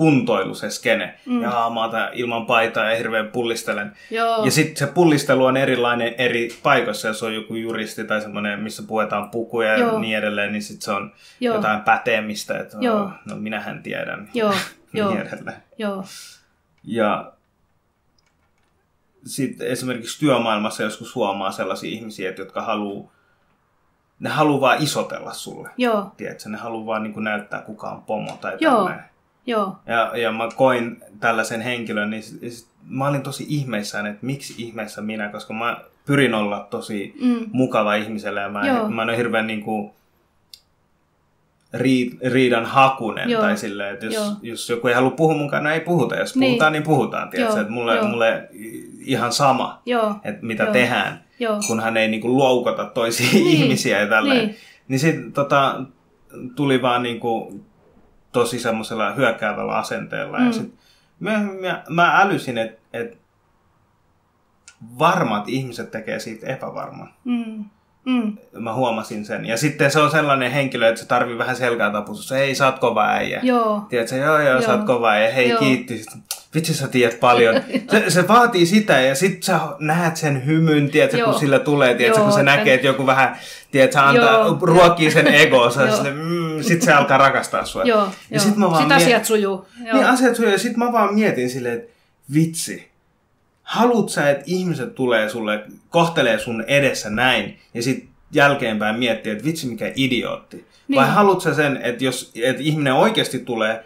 kuntoilu se skene. Mm. Ja mä otan ilman paitaa ja hirveän pullistelen. Joo. Ja sitten se pullistelu on erilainen eri paikoissa. Jos on joku juristi tai semmoinen, missä puetaan pukuja Joo. ja niin edelleen, niin sitten se on Joo. jotain päteemistä. Että Joo. Oh, no minähän tiedän. Joo. niin Joo. edelleen. Joo. Ja sitten esimerkiksi työmaailmassa joskus huomaa sellaisia ihmisiä, jotka haluaa ne haluaa vaan isotella sulle. Joo. Tiedätkö? Ne haluaa vaan niin näyttää kukaan pomo tai Joo. tämmöinen. Joo. Ja, ja mä koin tällaisen henkilön, niin sit, sit, mä olin tosi ihmeissään, että miksi ihmeessä minä, koska mä pyrin olla tosi mm. mukava ihmiselle ja mä, mä en ole hirveän niin kuin, riidan hakunen Joo. tai silleen, että jos, jos joku ei halua puhua mun kanssa, no ei puhuta. Jos niin. puhutaan, niin puhutaan. Tiedätkö? Että mulle, mulle ihan sama, Joo. että mitä Joo. tehdään, Joo. kun hän ei niin kuin, loukata toisia niin. ihmisiä ja tälleen. Niin, niin sitten tota, tuli vaan niin kuin, tosi semmoisella hyökkäävällä asenteella. Mm. Ja sit mä, mä, mä älysin, että et varmat ihmiset tekee siitä epävarman. Mm. Mm. Mä huomasin sen. Ja sitten se on sellainen henkilö, että se tarvii vähän selkää taputusta. Hei, sä oot kova äijä. Joo. Tiedätkö, joo, joo, joo. sä oot kova äijä. Hei, joo. kiitti. Vitsi, sä tiedät paljon. se, se, vaatii sitä ja sit sä näet sen hymyn, tiedätkö, joo. kun sillä tulee. Tiedätkö, joo, kun se näkee, että joku vähän, tiedätkö, antaa, joo. ruokkii sen egoa. Sille, mm, sit se alkaa rakastaa sua. Joo, ja joo. sit mä vaan sit asiat sujuu. Joo. Niin, asiat sujuu. Ja sit mä vaan mietin silleen, että vitsi, haluut sä, että ihmiset tulee sulle, kohtelee sun edessä näin, ja sitten jälkeenpäin miettii, että vitsi mikä idiootti. Niin. Vai haluat sä sen, että jos että ihminen oikeasti tulee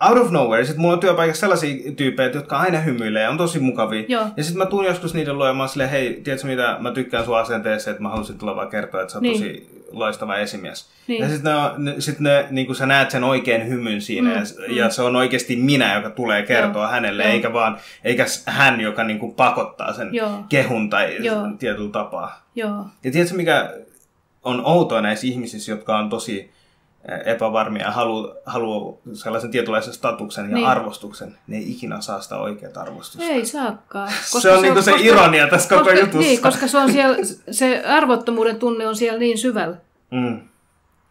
out of nowhere, sitten mulla on työpaikassa sellaisia tyyppejä, jotka aina hymyilee ja on tosi mukavia. Joo. Ja sitten mä tuun joskus niiden luomaan silleen, hei, tiedätkö mitä, mä tykkään sun asenteessa, että mä haluaisin tulla vaan kertoa, että sä oot niin. tosi loistava esimies. Niin. Ja sitten ne, sit ne, niin sä näet sen oikein hymyn siinä, mm, ja, mm. ja se on oikeasti minä, joka tulee kertoa Joo. hänelle, Joo. eikä vaan eikä hän, joka niin kuin pakottaa sen Joo. kehun tai Joo. tietyllä tapaa. Joo. Ja tiedätkö, mikä on outoa näissä ihmisissä, jotka on tosi epävarmia ja haluaa halu sellaisen tietynlaisen statuksen ja niin. arvostuksen, ne ei ikinä saa sitä oikeaa arvostusta. Ei saakaan. Koska se on, se niin se koska, ironia tässä koska, koko jutussa. Niin, koska se, on siellä, se arvottomuuden tunne on siellä niin syvällä. Mm.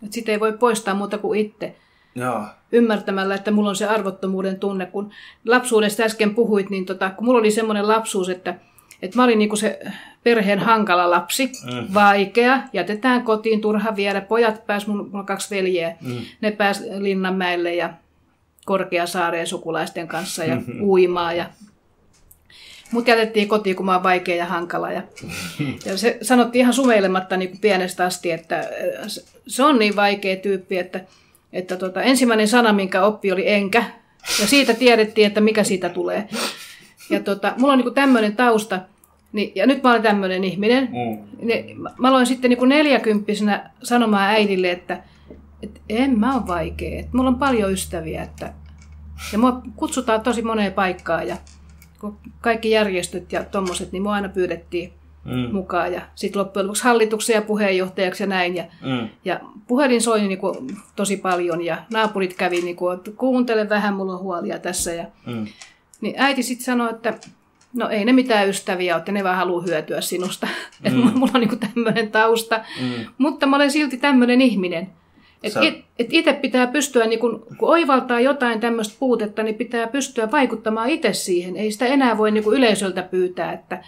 Että sitä ei voi poistaa muuta kuin itse. Joo. Ymmärtämällä, että mulla on se arvottomuuden tunne. Kun lapsuudesta äsken puhuit, niin tota, kun mulla oli semmoinen lapsuus, että, että mä olin niinku se perheen hankala lapsi, mm. vaikea, jätetään kotiin, turha viedä. Pojat pääs, mulla on kaksi veljeä, mm. ne pääs Linnanmäelle ja Korkeasaareen sukulaisten kanssa ja mm-hmm. uimaa ja Mut jätettiin kotiin, kun mä oon vaikea ja hankala. Ja, ja se sanottiin ihan sumeilematta niin kuin pienestä asti, että äh, se on niin vaikea tyyppi, että, että tota, ensimmäinen sana, minkä oppi oli enkä. Ja siitä tiedettiin, että mikä siitä tulee. Ja tota, mulla on niin tämmöinen tausta, niin, ja nyt mä olen tämmöinen ihminen. Mm. Niin, mä aloin sitten niin neljäkymppisenä sanomaan äidille, että, että en mä ole vaikea. Että mulla on paljon ystäviä. Että, ja mua kutsutaan tosi moneen paikkaan. Ja kaikki järjestöt ja tommoset, niin mua aina pyydettiin mm. mukaan. Ja sitten loppujen lopuksi hallituksen ja puheenjohtajaksi ja näin. Ja, mm. ja puhelin soi niin kuin, tosi paljon ja naapurit kävi, niin kuin, että kuuntele vähän, mulla on huolia tässä. Ja, mm. Niin äiti sitten sanoi, että no ei ne mitään ystäviä ole, että ne vaan haluaa hyötyä sinusta. Mm. mulla on niin tämmöinen tausta. Mm. Mutta mä olen silti tämmöinen ihminen. Että it, et itse pitää pystyä, niin kun, kun oivaltaa jotain tämmöistä puutetta, niin pitää pystyä vaikuttamaan itse siihen. Ei sitä enää voi niin yleisöltä pyytää, että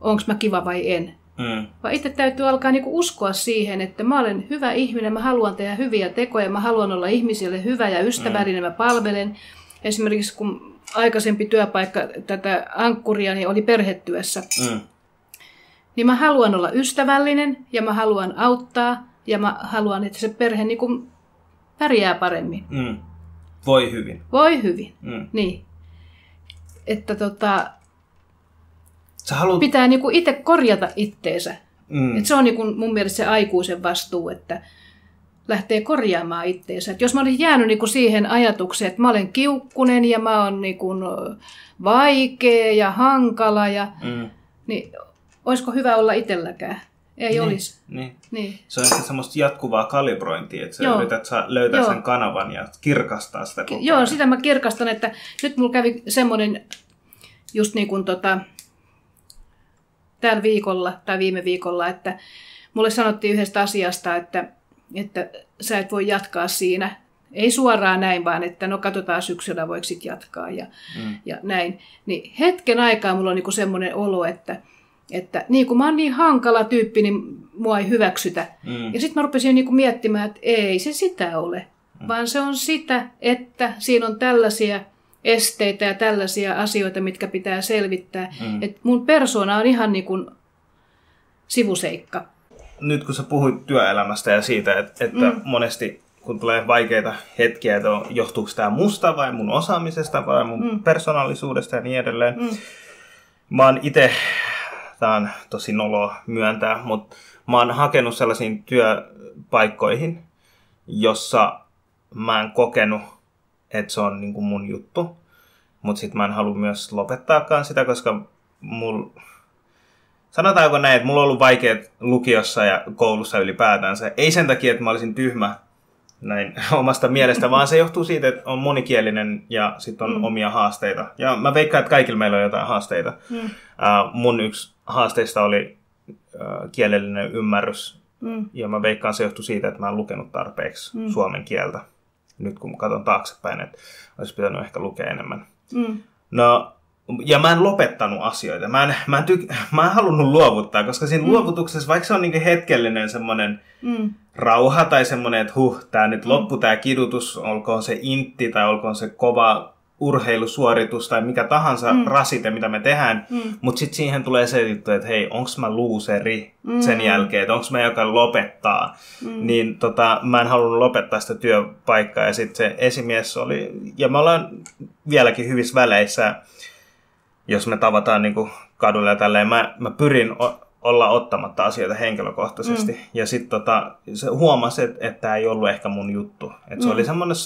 onko mä kiva vai en. Mm. Vaan itse täytyy alkaa niin uskoa siihen, että mä olen hyvä ihminen, mä haluan tehdä hyviä tekoja, mä haluan olla ihmisille hyvä ja ystävällinen, mm. mä palvelen. Esimerkiksi kun aikaisempi työpaikka tätä ankkuria niin oli perhetyössä, mm. niin mä haluan olla ystävällinen ja mä haluan auttaa ja mä haluan, että se perhe niin kuin pärjää paremmin. Mm. Voi hyvin. Voi hyvin, mm. niin. Että tota, Sä haluat... pitää niin itse korjata itteensä. Mm. Et se on niin kuin mun mielestä se aikuisen vastuu, että lähtee korjaamaan itteensä. Et jos mä olisin jäänyt niin kuin siihen ajatukseen, että mä olen kiukkunen ja mä oon niin kuin vaikea ja hankala, ja, mm. niin olisiko hyvä olla itselläkään? Ei niin, olisi. Niin. niin. Se on semmoista jatkuvaa kalibrointia, että sä Joo. yrität löytää Joo. sen kanavan ja kirkastaa sitä koko Joo, ajan. sitä mä kirkastan, että nyt mulla kävi semmoinen just niin kuin tota, tällä viikolla tai viime viikolla, että mulle sanottiin yhdestä asiasta, että, että sä et voi jatkaa siinä. Ei suoraan näin, vaan että no katsotaan syksyllä voiko sit jatkaa ja, mm. ja näin. Niin hetken aikaa mulla on niin semmoinen olo, että, että niin kuin mä oon niin hankala tyyppi, niin mua ei hyväksytä. Mm. Ja sitten mä rupesin niin kuin miettimään, että ei se sitä ole, mm. vaan se on sitä, että siinä on tällaisia esteitä ja tällaisia asioita, mitkä pitää selvittää. Mm. Että mun persona on ihan niin kuin sivuseikka. Nyt kun sä puhuit työelämästä ja siitä, että, että mm. monesti kun tulee vaikeita hetkiä, että johtuuko tämä musta vai mun osaamisesta vai mun mm. persoonallisuudesta ja niin edelleen. Mm. Mä oon itse tämä on tosi nolo myöntää, mutta mä oon hakenut sellaisiin työpaikkoihin, jossa mä en kokenut, että se on niin kuin mun juttu. Mutta sitten mä en halua myös lopettaakaan sitä, koska mul... Sanotaanko näin, että mulla on ollut vaikeat lukiossa ja koulussa ylipäätänsä. Ei sen takia, että mä olisin tyhmä näin omasta mielestä, vaan se johtuu siitä, että on monikielinen ja sitten on mm. omia haasteita. Ja mä veikkaan, että kaikilla meillä on jotain haasteita. Mm. Uh, mun yksi haasteista oli uh, kielellinen ymmärrys. Mm. Ja mä veikkaan, se johtui siitä, että mä en lukenut tarpeeksi mm. suomen kieltä. Nyt kun katson taaksepäin, että olisi pitänyt ehkä lukea enemmän. Mm. No, ja mä en lopettanut asioita. Mä en, mä en, tyk- mä en halunnut luovuttaa, koska siinä mm. luovutuksessa, vaikka se on niin hetkellinen semmoinen mm. rauha tai semmoinen, että huh, tää nyt mm. loppu tää kidutus, olkoon se intti tai olkoon se kova urheilusuoritus tai mikä tahansa mm. rasite, mitä me tehdään, mm. mutta sitten siihen tulee se juttu, että hei, onks mä luuseri mm. sen jälkeen, että onks mä joka lopettaa, mm. niin tota, mä en halunnut lopettaa sitä työpaikkaa ja sitten se esimies oli, ja me ollaan vieläkin hyvissä väleissä, jos me tavataan niin kuin kadulla ja tälleen, mä, mä pyrin olla ottamatta asioita henkilökohtaisesti. Mm. Ja sitten tota, se huomasi, että et tämä ei ollut ehkä mun juttu. Että se mm. oli semmoinen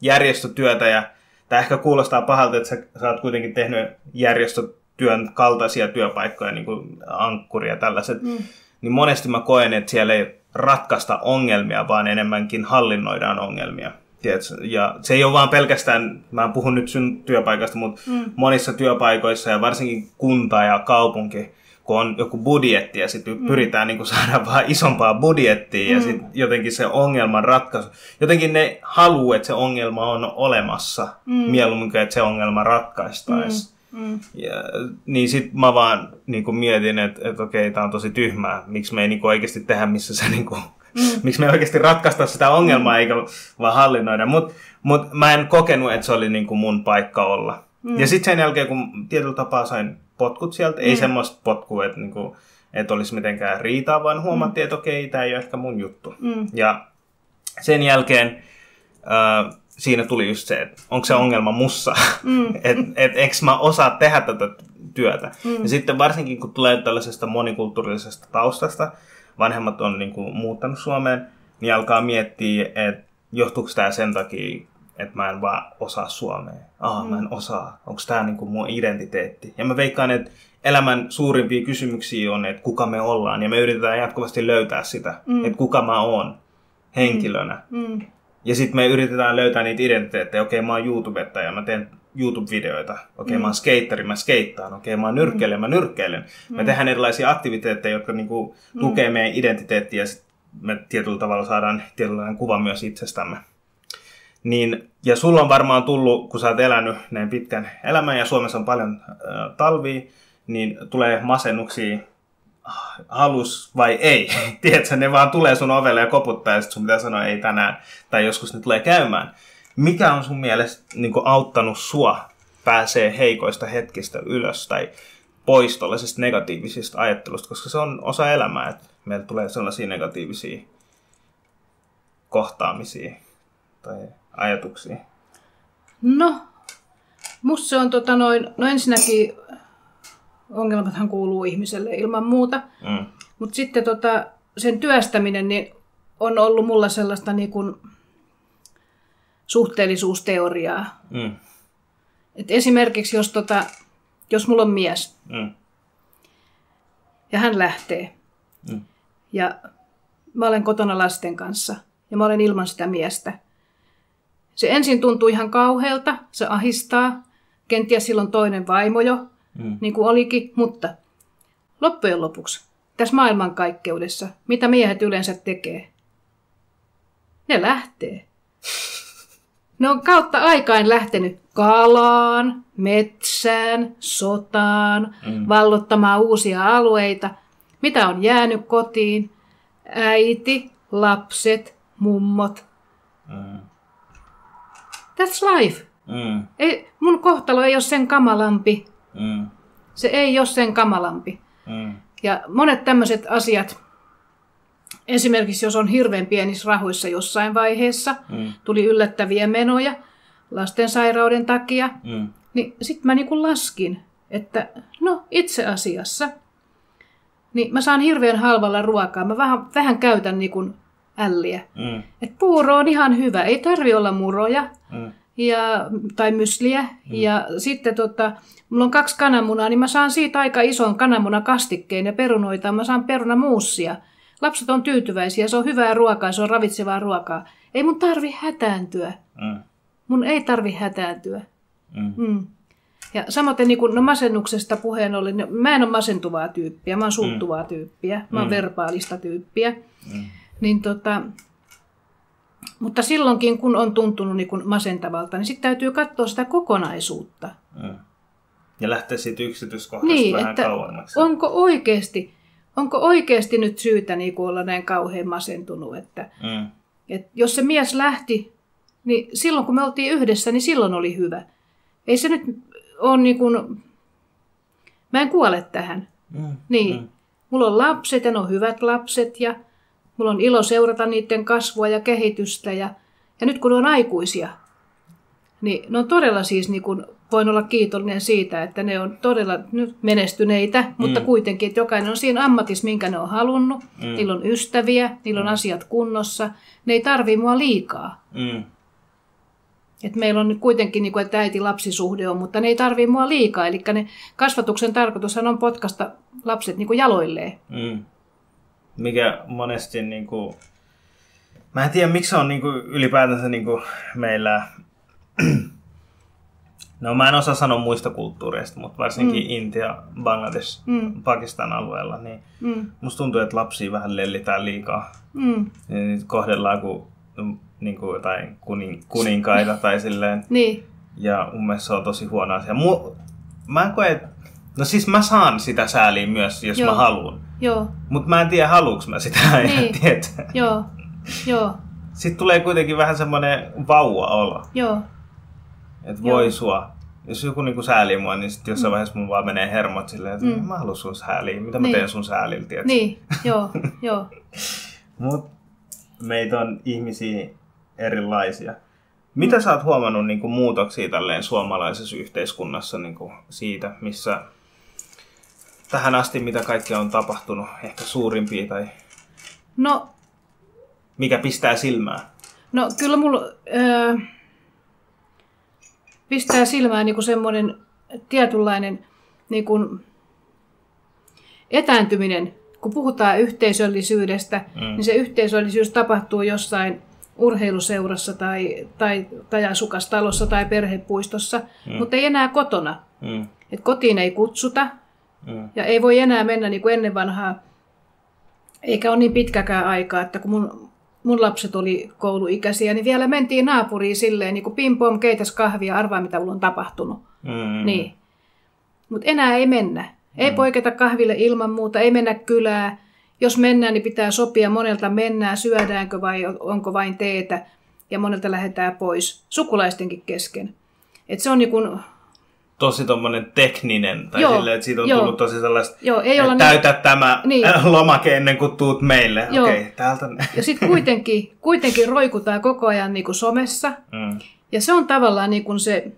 järjestötyötä ja tämä ehkä kuulostaa pahalta, että sä, sä oot kuitenkin tehnyt järjestötyön kaltaisia työpaikkoja, niin kuin ankkuri ja tällaiset. Mm. Niin monesti mä koen, että siellä ei ratkaista ongelmia, vaan enemmänkin hallinnoidaan ongelmia. Tiedätkö? Ja se ei ole vaan pelkästään, mä puhun nyt sun työpaikasta, mutta mm. monissa työpaikoissa ja varsinkin kunta ja kaupunki, kun on joku budjetti ja sitten mm. pyritään niin saada vaan isompaa budjettia mm. ja sitten jotenkin se ongelman ratkaisu. Jotenkin ne haluaa, että se ongelma on olemassa mm. mieluummin kuin että se ongelma ratkaistaisi. Mm. Mm. Ja, niin sitten mä vaan niin mietin, että, että okei, tämä on tosi tyhmää. Miksi me ei niin oikeasti tehdä, missä se niin mm. miksi me ei oikeasti ratkaista sitä ongelmaa, mm. eikä vaan hallinnoida. Mutta mut mä en kokenut, että se oli niin kuin mun paikka olla. Mm. Ja sitten sen jälkeen, kun tietyllä tapaa sain potkut sieltä, mm. ei semmoista potkua, että, niin kuin, että olisi mitenkään riitaa, vaan huomattiin, mm. että okei, tämä ei ole ehkä mun juttu. Mm. Ja sen jälkeen äh, siinä tuli just se, että onko se ongelma mussa, mm. että et, eikö mä osaa tehdä tätä työtä. Mm. Ja sitten varsinkin kun tulee tällaisesta monikulttuurisesta taustasta, vanhemmat on niin kuin, muuttanut Suomeen, niin alkaa miettiä, että johtuuko tämä sen takia, että mä en vaan osaa suomea. Ah, mm. mä en mm. osaa. Onko tämä niin mun identiteetti? Ja mä veikkaan, että elämän suurimpia kysymyksiä on, että kuka me ollaan. Ja me yritetään jatkuvasti löytää sitä, mm. että kuka mä oon henkilönä. Mm. Mm. Ja sitten me yritetään löytää niitä identiteettejä. Okei, mä oon YouTubettaja, mä teen YouTube-videoita. Okei, mm. mä oon skeitteri, mä skeittaan. Okei, mä oon nyrkkeilijä, mä nyrkkeilen. Mm. Me tehdään erilaisia aktiviteetteja, jotka niinku mm. tukee meidän identiteettiä ja sit me tietyllä tavalla saadaan tietynlainen kuva myös itsestämme. Niin, ja sulla on varmaan tullut, kun sä oot elänyt näin pitkän elämän ja Suomessa on paljon äh, talvia, niin tulee masennuksia halus vai ei. Tiedätkö, ne vaan tulee sun ovelle ja koputtaa ja sitten sun pitää sanoa ei tänään. Tai joskus ne tulee käymään. Mikä on sun mielestä niin auttanut sua pääsee heikoista hetkistä ylös tai pois tuollaisista negatiivisista ajattelusta, koska se on osa elämää, että meillä tulee sellaisia negatiivisia kohtaamisia tai ajatuksia? No, musta se on tota noin, no ensinnäkin ongelmathan kuuluu ihmiselle ilman muuta. Mm. Mutta sitten tota, sen työstäminen niin on ollut mulla sellaista niin kuin suhteellisuusteoriaa. Mm. Et esimerkiksi jos, tota, jos mulla on mies mm. ja hän lähtee mm. ja mä olen kotona lasten kanssa ja mä olen ilman sitä miestä. Se ensin tuntuu ihan kauhealta, se ahistaa, kenties silloin toinen vaimo jo, mm. niin kuin olikin, mutta loppujen lopuksi tässä maailmankaikkeudessa, mitä miehet yleensä tekee? Ne lähtee. Ne on kautta aikain lähtenyt kalaan, metsään, sotaan, mm. vallottamaan uusia alueita. Mitä on jäänyt kotiin? Äiti, lapset, mummot. Mm. That's life. Mm. Ei, mun kohtalo ei ole sen kamalampi Mm. Se ei ole sen kamalampi. Mm. Ja monet tämmöiset asiat, esimerkiksi jos on hirveän pienissä rahoissa jossain vaiheessa, mm. tuli yllättäviä menoja lastensairauden takia, mm. niin sitten mä niinku laskin, että no itse asiassa, niin mä saan hirveän halvalla ruokaa. Mä vähän, vähän käytän niinku älliä. Mm. Et puuro on ihan hyvä, ei tarvi olla muroja. Mm ja, tai mysliä. Mm. Ja sitten tota, mulla on kaksi kananmunaa, niin mä saan siitä aika ison kananmunakastikkeen ja perunoita. Mä saan perunamuussia. Lapset on tyytyväisiä, se on hyvää ruokaa, se on ravitsevaa ruokaa. Ei mun tarvi hätääntyä. Mm. Mun ei tarvi hätääntyä. Mm. Mm. Ja samoin niin kun, no masennuksesta puheen ollen, niin mä en ole masentuvaa tyyppiä, mä oon suuttuvaa mm. tyyppiä, mä oon mm. verbaalista tyyppiä. Mm. Niin tota, mutta silloinkin, kun on tuntunut niin kuin masentavalta, niin sitten täytyy katsoa sitä kokonaisuutta. Mm. Ja lähteä siitä yksityiskohdasta niin, vähän että kauemmaksi. Onko oikeasti, onko oikeasti nyt syytä niin kuin olla näin kauhean masentunut? Että, mm. että jos se mies lähti, niin silloin kun me oltiin yhdessä, niin silloin oli hyvä. Ei se nyt ole niin kuin, mä en kuole tähän. Mm. Niin. Mm. Mulla on lapset ja ne on hyvät lapset ja Mulla on ilo seurata niiden kasvua ja kehitystä ja, ja nyt kun ne on aikuisia, niin ne on todella siis niin kuin voin olla kiitollinen siitä, että ne on todella nyt menestyneitä, mutta mm. kuitenkin, että jokainen on siinä ammatissa, minkä ne on halunnut. Mm. Niillä on ystäviä, niillä on mm. asiat kunnossa. Ne ei tarvii mua liikaa. Mm. Et meillä on nyt kuitenkin, niin kuin, että äiti-lapsisuhde on, mutta ne ei tarvii mua liikaa. Eli ne kasvatuksen tarkoitushan on potkasta lapset niin kuin jaloilleen. Mm. Mikä monesti, niin kuin... mä en tiedä miksi se on niin kuin, ylipäätänsä niin kuin meillä No mä en osaa sanoa muista kulttuureista, mutta varsinkin mm. Intia, Bangladesh, mm. Pakistan alueella, niin mm. musta tuntuu, että lapsia vähän lellitään liikaa. Mm. Ja niitä kohdellaan kuin, niin kuin jotain kunin, kuninkaita tai silleen. niin. Ja mun mielestä se on tosi huono asia. Mu, mä en koe, no siis mä saan sitä sääliä myös, jos Joo. mä haluan. Joo. Mutta mä en tiedä, haluuks mä sitä niin. tietää. Joo. Joo. Sitten tulee kuitenkin vähän semmoinen vauva-olo. Joo. Että voi sua. Jos joku niinku säälii mua, niin sitten jossain mm. vaiheessa mun vaan menee hermot silleen, että mm. mä haluan sun sääliä. Mitä niin. mä teen sun säälillä, tiedätkö? Niin, joo, joo. Mut meitä on ihmisiä erilaisia. Mitä mm. sä oot huomannut niin kuin muutoksia tälleen suomalaisessa yhteiskunnassa niin kuin siitä, missä tähän asti mitä kaikkea on tapahtunut, ehkä suurimpia tai no, mikä pistää silmään? No kyllä mulla... Äh pistää silmään niin kuin semmoinen tietynlainen niin kuin etääntyminen. Kun puhutaan yhteisöllisyydestä, mm. niin se yhteisöllisyys tapahtuu jossain urheiluseurassa tai, tai, tai asukastalossa tai perhepuistossa, mm. mutta ei enää kotona. Mm. Et kotiin ei kutsuta mm. ja ei voi enää mennä niin kuin ennen vanhaa, eikä ole niin pitkäkään aikaa, että kun mun mun lapset oli kouluikäisiä, niin vielä mentiin naapuriin silleen, niin kuin pim-pom, keitäs kahvia, arvaa mitä mulla on tapahtunut. Mm. Niin. Mutta enää ei mennä. Ei mm. poiketa kahville ilman muuta, ei mennä kylää. Jos mennään, niin pitää sopia monelta mennään, syödäänkö vai onko vain teetä. Ja monelta lähdetään pois, sukulaistenkin kesken. Et se on niin kuin tosi tommonen tekninen, tai joo, silleen, että siitä on joo, tullut tosi sellaista, joo, ei olla täytä niin, tämä niin, lomake ennen kuin tuut meille. Joo. Okay, täältä. Ja sitten kuitenkin, kuitenkin roikutaan koko ajan niin kuin somessa, mm. ja se on tavallaan niin kuin se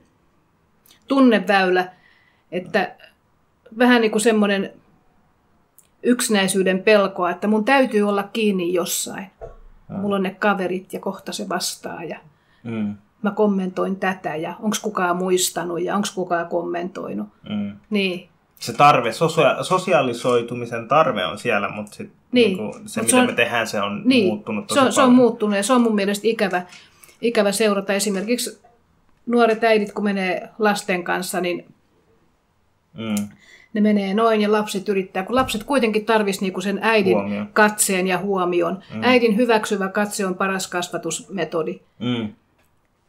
tunneväylä, että vähän niin kuin semmoinen yksinäisyyden pelkoa, että mun täytyy olla kiinni jossain. Mm. Mulla on ne kaverit ja kohta se vastaa ja mm mä kommentoin tätä ja onko kukaan muistanut ja onko kukaan kommentoinut. Mm. Niin. Se tarve, sosia- sosiaalisoitumisen tarve on siellä, mutta sit, niin. niin se, Mut mitä on, me tehdään, se on niin. muuttunut tosi se on, se on muuttunut ja se on mun mielestä ikävä, ikävä seurata. Esimerkiksi nuoret äidit, kun menee lasten kanssa, niin mm. ne menee noin ja lapset yrittää, kun lapset kuitenkin tarvitsisi niinku sen äidin Huomio. katseen ja huomion. Mm. Äidin hyväksyvä katse on paras kasvatusmetodi. Mm.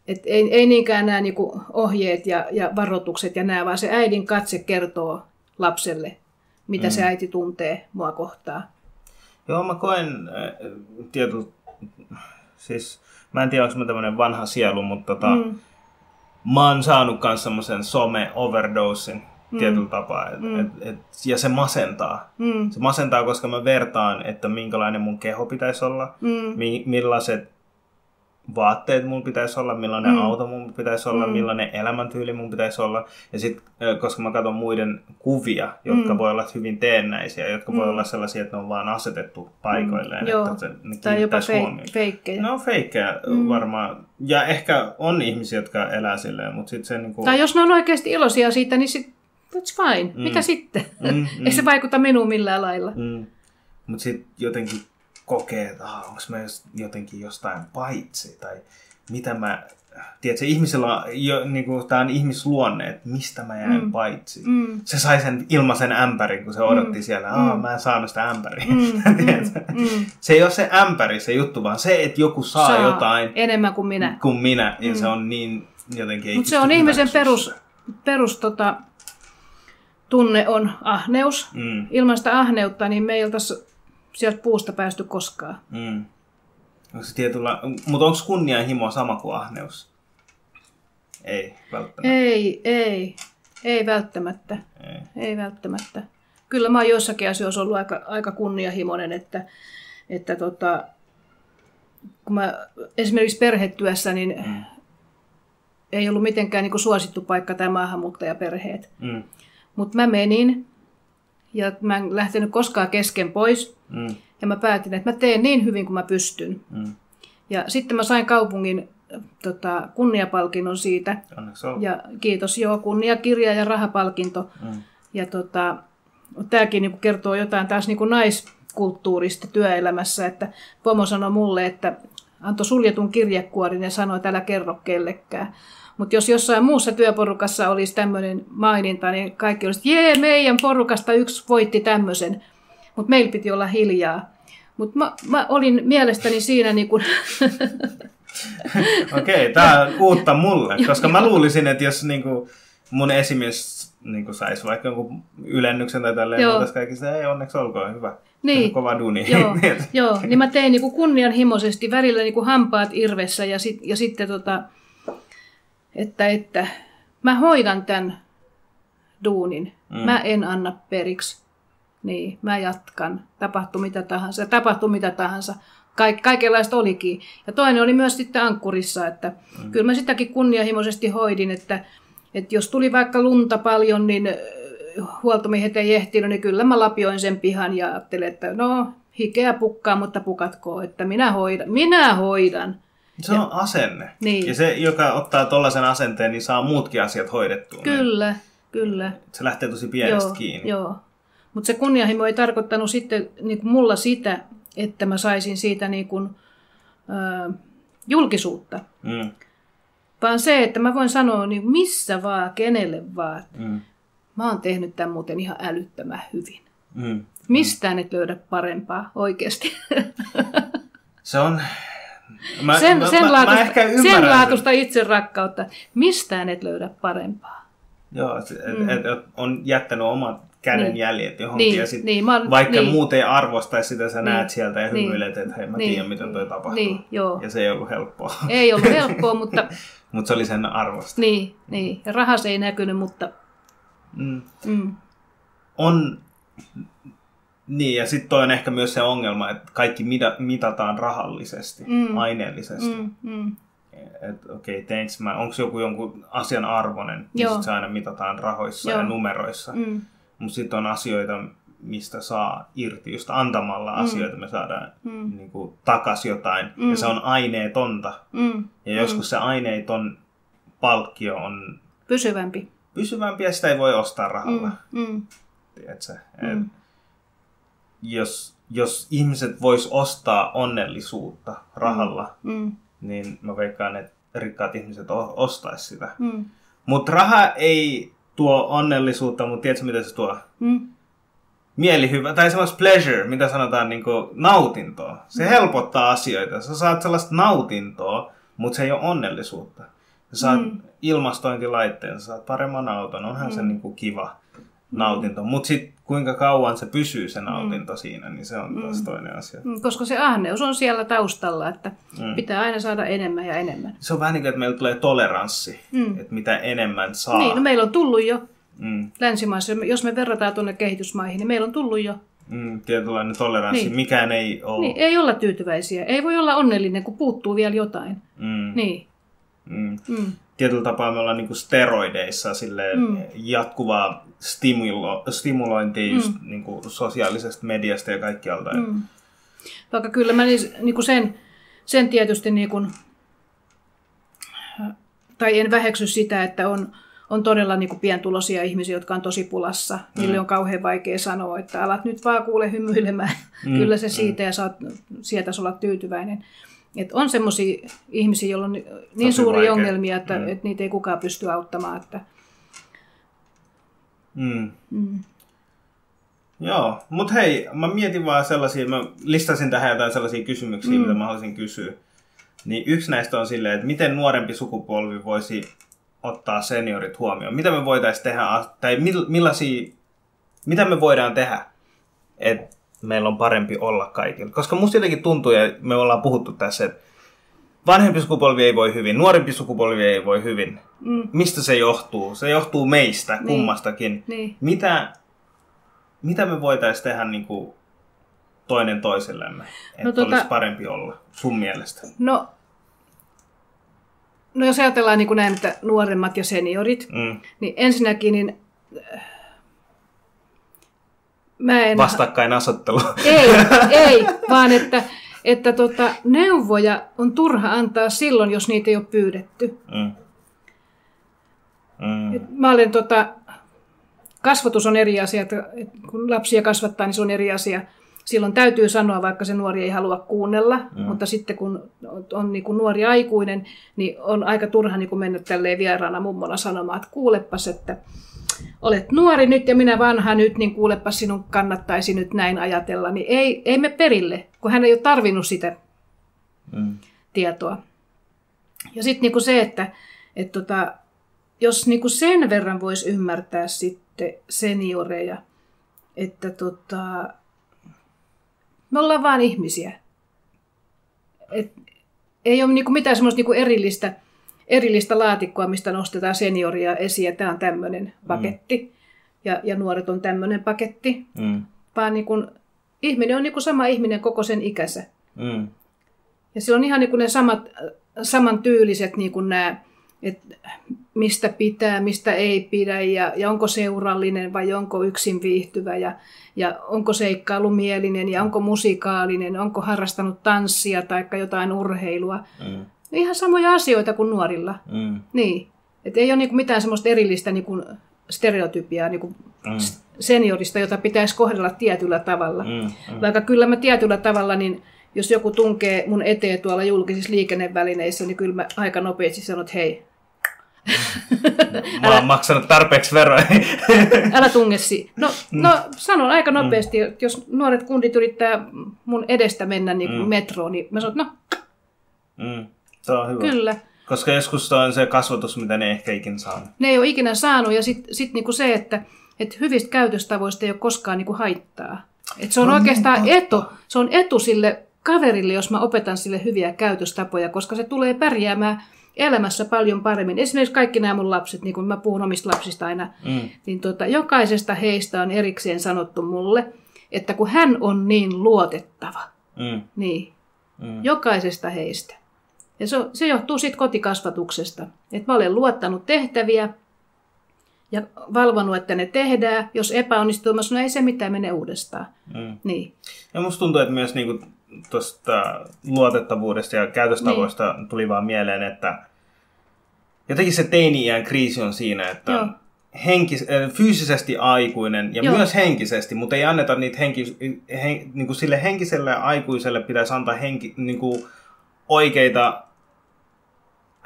Et ei, ei niinkään nämä niinku ohjeet ja, ja varoitukset ja nämä, vaan se äidin katse kertoo lapselle, mitä mm. se äiti tuntee mua kohtaa. Joo, mä koen äh, tietyllä, siis mä en tiedä, onko mä tämmöinen vanha sielu, mutta tota, mm. mä oon saanut myös semmoisen some-overdosin mm. tietyllä tapaa. Et, mm. et, et, ja se masentaa. Mm. Se masentaa, koska mä vertaan, että minkälainen mun keho pitäisi olla, mm. mi, millaiset vaatteet mun pitäisi olla, millainen mm. auto mun pitäisi olla, mm. millainen elämäntyyli mun pitäisi olla. Ja sitten, koska mä katson muiden kuvia, jotka mm. voi olla hyvin teennäisiä, jotka mm. voi olla sellaisia, että ne on vaan asetettu paikoilleen. Mm. Joo. Että ne tai jopa fe- feikkejä. No feikkejä mm. varmaan. Ja ehkä on ihmisiä, jotka elää silleen, mutta sitten se niin kuin... Tai jos ne on oikeasti iloisia siitä, niin sit, that's fine. Mm. Mitä sitten? Mm, mm. Ei se vaikuta minuun millään lailla. Mm. Mutta sitten jotenkin kokee, että ah, onko mä jotenkin jostain paitsi tai mitä mä, tiedätkö, ihmisellä on, jo, niin kuin, tämä on ihmisluonne, että mistä mä jäin mm. paitsi. Mm. Se sai sen ilmaisen ämpärin, kun se odotti mm. siellä, ah, mm. mä en saanut sitä ämpäriä. Mm. mm. mm. Se ei ole se ämpäri se juttu, vaan se, että joku saa, saa jotain. Enemmän kuin minä. Kuin minä, ja mm. se on niin jotenkin... Mutta se on ihmisen perus, perus tota, tunne on ahneus. Mm. Ilman sitä ahneutta, niin me ei oltaisi sieltä puusta päästy koskaan. Mm. Onko se tietyllä, mutta onko kunnianhimo sama kuin ahneus? Ei välttämättä. Ei, ei. Ei välttämättä. Ei, ei välttämättä. Kyllä mä oon joissakin asioissa ollut aika, aika kunnianhimoinen, että, että tota, kun mä esimerkiksi perhetyössä, niin mm. ei ollut mitenkään niin suosittu paikka tämä maahanmuuttajaperheet. Mm. Mutta mä menin ja mä en lähtenyt koskaan kesken pois. Mm. Ja mä päätin, että mä teen niin hyvin kuin mä pystyn. Mm. Ja sitten mä sain kaupungin tota, kunniapalkinnon siitä. Ja kiitos, joo, kunniakirja ja rahapalkinto. Mm. Ja tota, tämäkin niin kertoo jotain taas niin kuin naiskulttuurista työelämässä, että pomo sanoi mulle, että antoi suljetun kirjekuorin ja sanoi, että älä kerro kellekään. Mutta jos jossain muussa työporukassa olisi tämmöinen maininta, niin kaikki olisi, jee, meidän porukasta yksi voitti tämmöisen. Mutta meillä piti olla hiljaa. Mutta mä, mä, olin mielestäni siinä niin kuin... Okei, okay, tämä on uutta mulle, koska mä luulisin, että jos niin kuin mun esimies niin kuin saisi vaikka jonkun ylennyksen tai tälleen, Joo. mutta kaikista ei onneksi olkoon hyvä. Niin. Kova duuni. Joo, Joo. niin mä tein niin kuin kunnianhimoisesti, välillä niin kuin hampaat irvessä ja, sit, ja sitten tota, että, että mä hoidan tämän duunin. Mm. Mä en anna periksi. Niin, mä jatkan. Tapahtuu mitä tahansa. Tapahtuu mitä tahansa. Kaik, kaikenlaista olikin. Ja toinen oli myös sitten ankkurissa, että mm. kyllä mä sitäkin kunnianhimoisesti hoidin, että, että jos tuli vaikka lunta paljon, niin huoltomiehet ei ehtinyt, niin kyllä mä lapioin sen pihan ja ajattelin, että no, hikeä pukkaa, mutta pukatko, että minä hoidan. Minä hoidan. Se on ja, asenne. Niin. Ja se, joka ottaa tuollaisen asenteen, niin saa muutkin asiat hoidettua. Kyllä, niin. kyllä. Se lähtee tosi pienestä joo, kiinni. Joo. Mutta se kunnianhimo ei tarkoittanut sitten niin kuin mulla sitä, että mä saisin siitä niin kuin, äh, julkisuutta. Mm. Vaan se, että mä voin sanoa niin missä vaan, kenelle vaan. Mm. Mä oon tehnyt tämän muuten ihan älyttömän hyvin. Mm. Mistään et löydä parempaa oikeasti. Se on, Mä, sen, mä, sen, mä, laatusta, mä ehkä sen laatusta itserakkautta. Mistään et löydä parempaa. Joo, et, mm. et, et on jättänyt omat käden niin. jäljet johonkin. Niin, ja sit, niin, mä, vaikka niin. muut ei arvostaisi sitä, sä niin, näet sieltä ja niin, hymyilet, että hei mä niin, tiedän miten toi tapahtuu. Niin, joo. Ja se ei ollut helppoa. Ei ollut helppoa, mutta... mutta se oli sen arvosta. Niin, niin. ja rahas ei näkynyt, mutta... Mm. Mm. On niin, ja sitten toi on ehkä myös se ongelma, että kaikki mitataan rahallisesti, mm. aineellisesti. Mm, mm. Että okei, okay, mä, onko joku jonkun asian arvoinen, niin sit se aina mitataan rahoissa Joo. ja numeroissa. Mm. Mutta sitten on asioita, mistä saa irti, just antamalla mm. asioita me saadaan mm. niin kuin, takas jotain. Mm. Ja se on aineetonta. Mm. Ja joskus mm. se aineeton palkkio on... Pysyvämpi. Pysyvämpi ja sitä ei voi ostaa rahalla. Mm. Mm. Tiedätkö? Mm. Jos, jos ihmiset vois ostaa onnellisuutta rahalla, mm. mm. niin mä veikkaan, että rikkaat ihmiset ostaisi sitä. Mm. Mutta raha ei tuo onnellisuutta, mutta tiedätkö mitä se tuo? Mm. Mielihyvä, tai sellaista pleasure, mitä sanotaan niin nautintoa. Se mm. helpottaa asioita. Sä saat sellaista nautintoa, mutta se ei ole onnellisuutta. Sä saat mm. ilmastointilaitteen, sä saat paremman auton, onhan mm. se niin kuin kiva nautinto. Mutta sitten kuinka kauan se pysyy se nautinto mm. siinä, niin se on taas mm. toinen asia. Mm, koska se ahneus on siellä taustalla, että mm. pitää aina saada enemmän ja enemmän. Se on vähän niin kuin, että meillä tulee toleranssi, mm. että mitä enemmän saa. Niin, no meillä on tullut jo mm. länsimaissa, jos me verrataan tuonne kehitysmaihin, niin meillä on tullut jo Mm, tietynlainen toleranssi. Niin. Mikään ei ole... Niin, ei olla tyytyväisiä. Ei voi olla onnellinen, kun puuttuu vielä jotain. Mm. Niin. Mm. Mm tietyllä tapaa me ollaan niin steroideissa mm. jatkuvaa stimulo, stimulointia mm. just niin kuin sosiaalisesta mediasta ja kaikkialta. Mm. Vaikka kyllä mä niin, niin kuin sen, sen tietysti, niin kuin, tai en väheksy sitä, että on, on todella niin kuin pientuloisia ihmisiä, jotka on tosi pulassa. Mm. Niille on kauhean vaikea sanoa, että alat nyt vaan kuule hymyilemään. Mm. kyllä se siitä mm. ja saat sieltä olla tyytyväinen. Et on semmoisia ihmisiä, joilla on niin Tosi suuria vaikea. ongelmia, että, mm. että niitä ei kukaan pysty auttamaan. Että... Mm. Mm. Joo, mutta hei, mä mietin vaan sellaisia, mä listasin tähän jotain sellaisia kysymyksiä, mm. mitä mä haluaisin kysyä. Niin yksi näistä on silleen, että miten nuorempi sukupolvi voisi ottaa seniorit huomioon? Mitä me voitaisiin tehdä, tai millaisia, mitä me voidaan tehdä, että meillä on parempi olla kaikilla. Koska musta jotenkin tuntuu, ja me ollaan puhuttu tässä, että vanhempi sukupolvi ei voi hyvin, nuorempi sukupolvi ei voi hyvin. Mm. Mistä se johtuu? Se johtuu meistä niin. kummastakin. Niin. Mitä, mitä me voitaisiin tehdä niin kuin toinen toisellemme, että no, tota, olisi parempi olla sun mielestä? No, no jos ajatellaan niin kuin näin, että nuoremmat ja seniorit, mm. niin ensinnäkin niin, mä en... Vastakkainasettelu. Ei, ei, vaan että, että tota, neuvoja on turha antaa silloin, jos niitä ei ole pyydetty. Mm. Mm. Mä olen tota, kasvatus on eri asia, että kun lapsia kasvattaa, niin se on eri asia. Silloin täytyy sanoa, vaikka se nuori ei halua kuunnella, mm. mutta sitten kun on niin kuin nuori aikuinen, niin on aika turha niin kuin mennä tälleen vieraana mummona sanomaan, että kuulepas, että olet nuori nyt ja minä vanha nyt, niin kuulepa sinun kannattaisi nyt näin ajatella. Niin ei, ei me perille, kun hän ei ole tarvinnut sitä mm. tietoa. Ja sitten niin se, että et tota, jos niin kuin sen verran voisi ymmärtää sitten senioreja, että tota, me ollaan vain ihmisiä. Et ei ole niin kuin mitään semmoista niin kuin erillistä, erillistä laatikkoa, mistä nostetaan senioria esiin, tämä on tämmöinen paketti, mm. ja, ja nuoret on tämmöinen paketti, mm. vaan niin kuin, ihminen on niin kuin sama ihminen koko sen ikänsä. Mm. Ja sillä on ihan niin kuin ne samat, samantyyliset niin kuin nämä että mistä pitää, mistä ei pidä ja, ja onko seurallinen vai onko yksin viihtyvä ja, ja onko seikkailumielinen ja onko musikaalinen, onko harrastanut tanssia tai jotain urheilua. Mm. Ihan samoja asioita kuin nuorilla. Mm. Niin. Et ei ole niinku mitään semmoista erillistä niinku stereotypiaa niinku mm. seniorista, jota pitäisi kohdella tietyllä tavalla. Mm. Mm. Vaikka kyllä mä tietyllä tavalla, niin jos joku tunkee mun eteen tuolla julkisissa liikennevälineissä, niin kyllä mä aika nopeasti sanon, että hei, Mä oon maksanut tarpeeksi veroja. älä tungessi. No, mm. no sanon aika nopeasti, mm. jos nuoret kundit yrittää mun edestä mennä niin mm. metroon, niin mä sanon, no. Mm. Se on hyvä. Kyllä. Koska joskus on se kasvatus, mitä ne ehkä ikinä saanut. Ne ei ole ikinä saanut ja sitten sit niinku se, että et hyvistä käytöstavoista ei ole koskaan niinku haittaa. Et se on no, oikeastaan niin, etu, se on etu sille kaverille, jos mä opetan sille hyviä käytöstapoja, koska se tulee pärjäämään elämässä paljon paremmin. Esimerkiksi kaikki nämä mun lapset, niin kuin mä puhun omista lapsista aina, mm. niin tota, jokaisesta heistä on erikseen sanottu mulle, että kun hän on niin luotettava, mm. niin mm. jokaisesta heistä. Ja se, se johtuu sitten kotikasvatuksesta, että mä olen luottanut tehtäviä ja valvonut, että ne tehdään. Jos epäonnistuu, mä sanon, ei se mitään mene uudestaan. Mm. Niin. Ja musta tuntuu, että myös niin kuin tuosta luotettavuudesta ja käytöstavoista niin. tuli vaan mieleen, että jotenkin se teini-iän kriisi on siinä, että Joo. henkis, äh, fyysisesti aikuinen ja Joo. myös henkisesti, mutta ei anneta niitä henki, hen, niin kuin sille henkiselle aikuiselle pitäisi antaa henki, niin kuin oikeita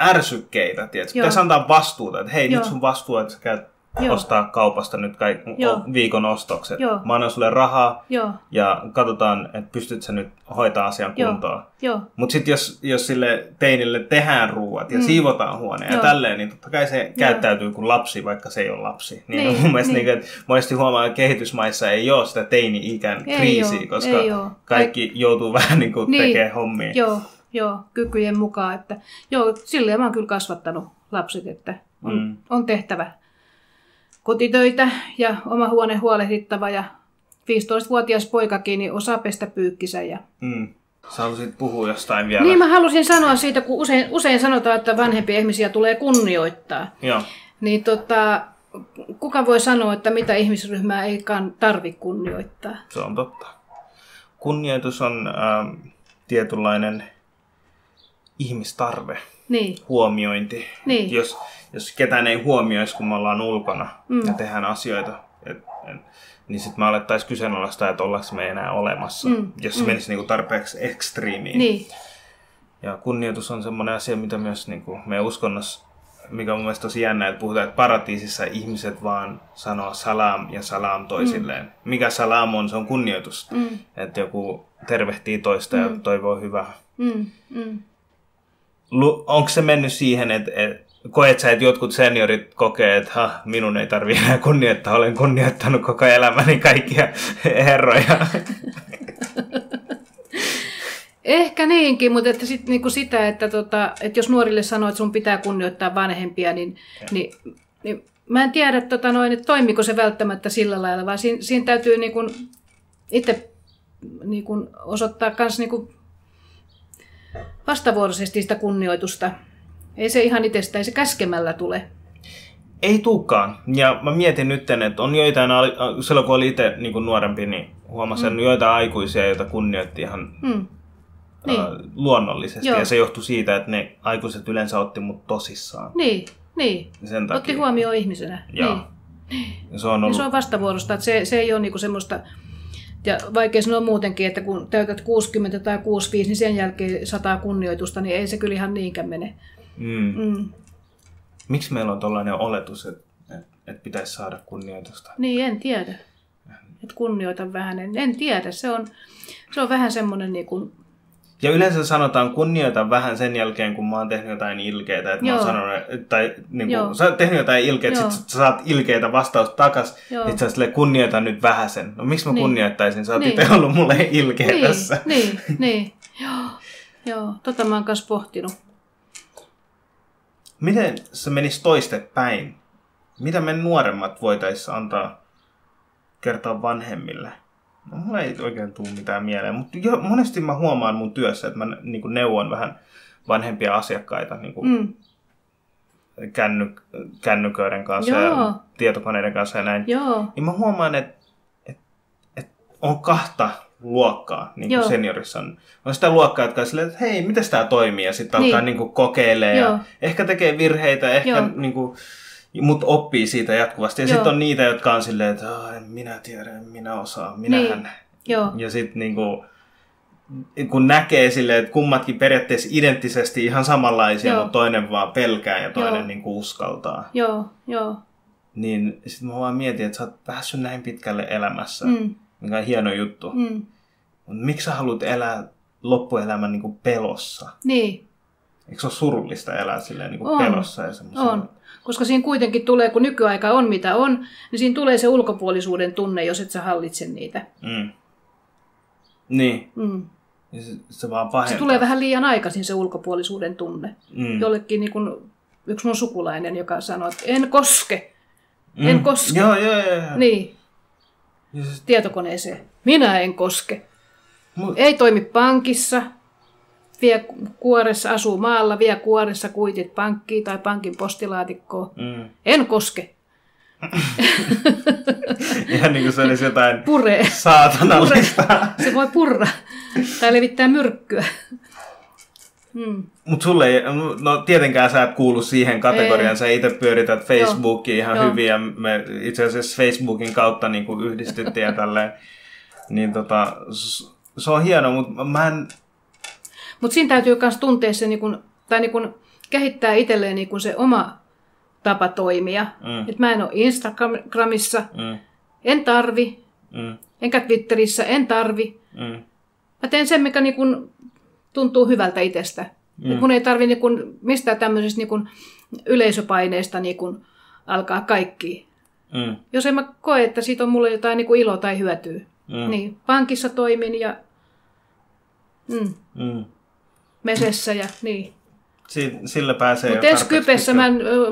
ärsykkeitä, tiedätkö? Pitäisi antaa vastuuta, että hei, Joo. nyt sun vastuu, että sä käyt Joo. ostaa kaupasta nyt kaikki Joo. viikon ostokset. Joo. Mä annan sulle rahaa Joo. ja katsotaan, että pystyt sä nyt hoitaa asian kuntoon. Mutta sitten jos, jos sille teinille tehdään ruuat ja mm. siivotaan huoneen Joo. ja tälleen, niin totta kai se Joo. käyttäytyy kuin lapsi, vaikka se ei ole lapsi. Niin, niin mun mielestä niin. Niin, että monesti huomaa, että kehitysmaissa ei ole sitä teini-ikän ei kriisiä, ole. koska ei kaikki Kaik... joutuu vähän niin kuin niin. tekemään hommia. Joo. Joo, kykyjen mukaan. Että, joo, silleen mä oon kyllä kasvattanut lapset, että on, mm. on tehtävä kotitöitä ja oma huone huolehdittava ja 15-vuotias poikakin niin osaa pestä pyykkisä. Ja... Mm. Sä haluaisit puhua jostain vielä. Niin, mä halusin sanoa siitä, kun usein, usein sanotaan, että vanhempia ihmisiä tulee kunnioittaa. Joo. Niin tota, kuka voi sanoa, että mitä ihmisryhmää ei tarvi kunnioittaa? Se on totta. Kunnioitus on ähm, tietynlainen ihmistarve, niin. huomiointi. Niin. Jos, jos ketään ei huomioisi, kun me ollaan ulkona mm. ja tehdään asioita, et, et, niin sitten me alettaisiin kyseenalaistaa, että ollaanko me enää olemassa, mm. jos se mm. menisi niinku tarpeeksi ekstriimiin. Niin. Ja kunnioitus on semmoinen asia, mitä myös niinku meidän uskonnossa, mikä on mun mielestä tosi jännä, että puhutaan, että paratiisissa ihmiset vaan sanoo salam ja salam toisilleen. Mm. Mikä salam on? Se on kunnioitus. Mm. Että joku tervehtii toista mm. ja toivoo hyvää. Mm. Mm. Onko se mennyt siihen, että, että koet sä, että jotkut seniorit kokee, että ha, minun ei tarvi enää kunnioittaa, olen kunnioittanut koko elämäni kaikkia herroja. Ehkä niinkin, mutta että sit, niinku sitä, että, tota, että jos nuorille sanoo, että sun pitää kunnioittaa vanhempia, niin, niin, niin mä en tiedä, tota noin, että toimiko se välttämättä sillä lailla, vaan siinä, siinä täytyy niinku itse niinku osoittaa myös niinku vastavuoroisesti sitä kunnioitusta Ei se ihan itsestä, ei se käskemällä tule. Ei tuukaan. Ja mä mietin nyt, että on joitain, silloin kun oli itse niin nuorempi, niin huomasin mm. joitain aikuisia, joita kunnioitti ihan mm. niin. luonnollisesti. Joo. Ja se johtui siitä, että ne aikuiset yleensä otti mut tosissaan. Niin, niin. Sen takia. Otti huomioon ihmisenä. Joo. Niin. Ja se on, ollut... ja se on vastavuorosta, että se, se ei ole niinku semmoista, ja vaikea sanoa muutenkin, että kun täytät 60 tai 65, niin sen jälkeen sataa kunnioitusta, niin ei se kyllä ihan niinkään mene. Mm. Mm. Miksi meillä on tällainen oletus, että, että pitäisi saada kunnioitusta? Niin, en tiedä. Että kunnioita vähän, en, en tiedä. Se on, se on vähän semmoinen niin kuin ja yleensä sanotaan kunnioita vähän sen jälkeen, kun mä oon tehnyt jotain ilkeitä. Että mä oon sanonut, tai niin kuin, sä oot tehnyt jotain ilkeitä, sit sä saat ilkeitä vastausta takas. Joo. Sit sä kunnioita nyt vähän sen. No miksi mä niin. kunnioittaisin? Sä oot niin. itse ollut mulle ilkeä niin. tässä. Niin, niin. Joo, Joo. tota mä oon kanssa pohtinut. Miten se menisi toistepäin? Mitä me nuoremmat voitaisiin antaa kertoa vanhemmille? Mulla ei oikein tule mitään mieleen, mutta jo, monesti mä huomaan mun työssä, että mä niin kuin neuvon vähän vanhempia asiakkaita niin kuin mm. känny, kännyköiden kanssa Joo. ja tietokoneiden kanssa ja näin. Joo. Niin mä huomaan, että, että, että on kahta luokkaa niin kuin seniorissa. On, on sitä luokkaa, jotka on silleen, että hei, miten tämä toimii? Ja sitten niin. alkaa niin kuin kokeilemaan ja ehkä tekee virheitä, ehkä niin kuin, mutta oppii siitä jatkuvasti. Ja sitten on niitä, jotka on silleen, että en minä tiedä, en minä osaa, minähän. Niin. Joo. Ja sitten niinku, kun näkee silleen, että kummatkin periaatteessa identtisesti ihan samanlaisia, Joo. mutta toinen vaan pelkää ja toinen niinku uskaltaa. Joo, joo. Niin sitten mä vaan mietin, että sä oot päässyt näin pitkälle elämässä, mm. mikä on hieno juttu. Mm. Miksi sä haluat elää loppuelämän niinku pelossa? Niin. Eikö se ole surullista elää silleen niinku pelossa ja semmoisella? On. Koska siinä kuitenkin tulee, kun nykyaika on mitä on, niin siinä tulee se ulkopuolisuuden tunne, jos et sä hallitse niitä. Mm. Niin. Mm. Ja se, se vaan pahentaa. Se tulee vähän liian aikaisin se ulkopuolisuuden tunne. Mm. Jollekin niin kun, yksi mun sukulainen, joka sanoi, että en koske. Mm. En koske. Joo, joo, joo. joo. Niin. Ja se... Tietokoneeseen. Minä en koske. Mut... Ei toimi pankissa, vie kuoressa, asuu maalla, vie kuoressa kuitit pankkiin tai pankin postilaatikkoon. Mm. En koske. Ihan niin kuin se olisi jotain Puree. saatanallista. Pure. Se voi purra tai levittää myrkkyä. Hmm. Mutta sulle ei, no tietenkään sä et kuulu siihen kategoriaan, ei. sä itse pyörität Facebookia Joo. ihan Joo. hyvin ja me itse asiassa Facebookin kautta niin kuin yhdistyttiin ja tälleen. Niin tota, se on hieno, mutta mä en mutta siinä täytyy myös tuntea se, niin kun, tai niin kun, kehittää itselleen niin kun se oma tapa toimia. Mm. Et mä en ole Instagramissa, mm. en tarvi, mm. enkä Twitterissä, en tarvi. Mm. Mä teen sen, mikä niin kun, tuntuu hyvältä itsestä. Mm. Et mun ei tarvi niin kun, mistään tämmöisestä niin kun, yleisöpaineesta niin kun, alkaa kaikki. Mm. Jos en mä koe, että siitä on mulle jotain niin kuin ilo tai hyötyä. Mm. Niin, pankissa toimin ja... Mm. Mm mesessä ja niin. sillä pääsee Mutta Skypessä, mä,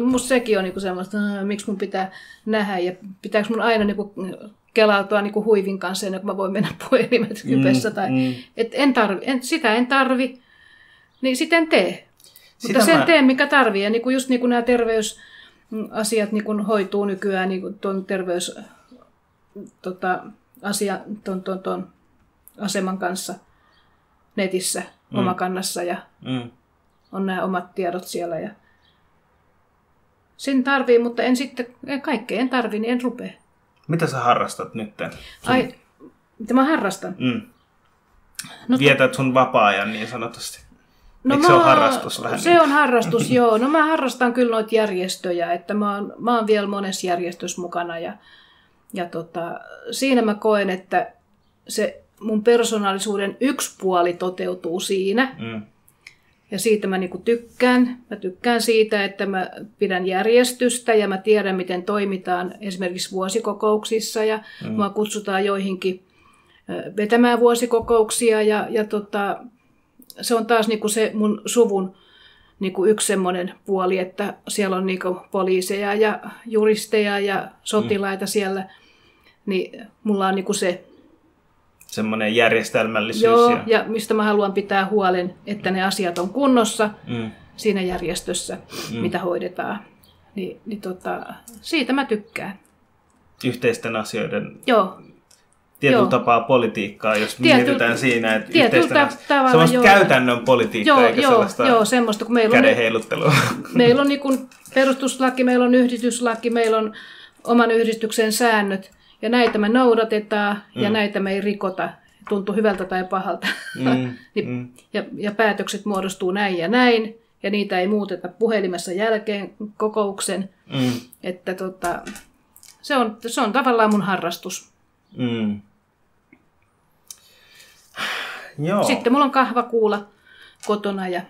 musta sekin on niinku semmoista, että miksi mun pitää nähdä ja pitääkö mun aina niinku kelautua niinku huivin kanssa ennen kuin mä voin mennä puhelimet Skypessä. Mm, tai, mm. Et en tarvi, en, sitä en tarvi, niin sitten tee. Sitä Mutta sen mä... teen, mikä tarvii. Ja niinku just niinku nämä terveysasiat niinku hoituu nykyään niinku tuon terveys tota, asia, ton, ton, ton aseman kanssa netissä mm. omakannassa ja mm. on nämä omat tiedot siellä. Ja sen tarvii, mutta en sitten, kaikkea en tarvii, niin en rupea. Mitä sä harrastat nyt? Ai, mitä mä harrastan? Mm. No, Vietät sun vapaa-ajan niin sanotusti. No Eikö mä, se ole harrastus vähän? Se niin? on harrastus, joo. No mä harrastan kyllä noita järjestöjä, että mä oon, mä oon vielä monessa järjestössä mukana ja, ja tota, siinä mä koen, että se mun persoonallisuuden yksi puoli toteutuu siinä. Mm. Ja siitä mä niinku tykkään. Mä tykkään siitä, että mä pidän järjestystä ja mä tiedän, miten toimitaan esimerkiksi vuosikokouksissa ja mm. mua kutsutaan joihinkin vetämään vuosikokouksia ja, ja tota, se on taas niinku se mun suvun niinku yksi semmoinen puoli, että siellä on niinku poliiseja ja juristeja ja sotilaita mm. siellä, niin mulla on niinku se semmoinen järjestelmällisyys. Joo, ja... ja mistä mä haluan pitää huolen, että ne asiat on kunnossa. Mm. siinä järjestössä, mm. mitä hoidetaan. Ni, niin tota, siitä mä tykkään. Yhteisten asioiden Joo. tietyllä Joo. tapaa politiikkaa, jos Tietyllä- mietitään siinä, että tavalla semmoista joo. käytännön politiikkaa, Joo, eikä joo, sellaista joo, semmoista, kun meillä on, käden heiluttelua. meillä on niin perustuslaki, meillä on yhdistyslaki, meillä on oman yhdistyksen säännöt, ja näitä me noudatetaan, mm. ja näitä me ei rikota, tuntuu hyvältä tai pahalta. Mm, niin, mm. ja, ja päätökset muodostuu näin ja näin, ja niitä ei muuteta puhelimessa jälkeen kokouksen. Mm, Että tota, se, on, se on tavallaan mun harrastus. mm. Joo. Sitten mulla on kahvakuula kotona ja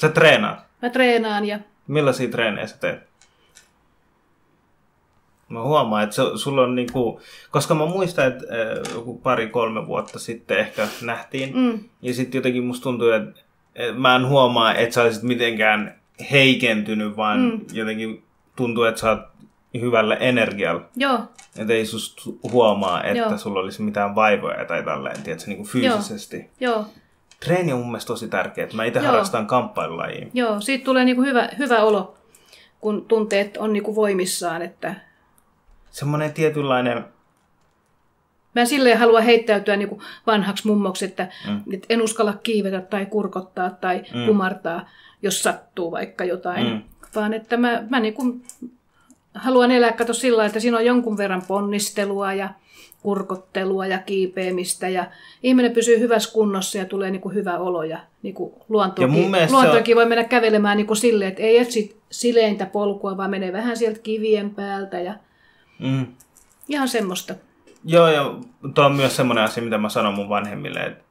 Sä treenaat. mä treenaan ja Millaisia treenejä sä teet? Mä huomaan, että se, sulla on niinku, koska mä muistan, että äh, joku pari-kolme vuotta sitten ehkä nähtiin, mm, ja sitten jotenkin musta tuntuu, että, mä en huomaa, että sä olisit mitenkään heikentynyt, vaan mm. jotenkin tuntuu, että sä oot hyvällä energialla. joo, Että ei susta huomaa, että Joo. sulla olisi mitään vaivoja tai tälleen, tiedätkö, niin kuin fyysisesti. joo, Treeni on mun mielestä tosi tärkeää. Mä itse Joo. harrastan kamppailulajia. joo. Siitä tulee niinku hyvä, hyvä olo, kun tuntee, että on niinku voimissaan. Että Semmoinen tietynlainen mä en silleen halua heittäytyä niinku vanhaksi mummoksi, että, mm. että en uskalla kiivetä tai kurkottaa tai mm. kumartaa, jos sattuu vaikka jotain. Mm. Vaan että mä, mä niinku haluan elää kato sillä että siinä on jonkun verran ponnistelua ja kurkottelua ja kiipeämistä ja ihminen pysyy hyvässä kunnossa ja tulee niinku hyvä olo ja niinku Ja luontoonkin, se on- luontoonkin voi mennä kävelemään niinku silleen, että ei etsi sileintä polkua, vaan menee vähän sieltä kivien päältä ja Mm. ihan semmoista. Joo, ja tuo on myös semmoinen asia, mitä mä sanon mun vanhemmille, että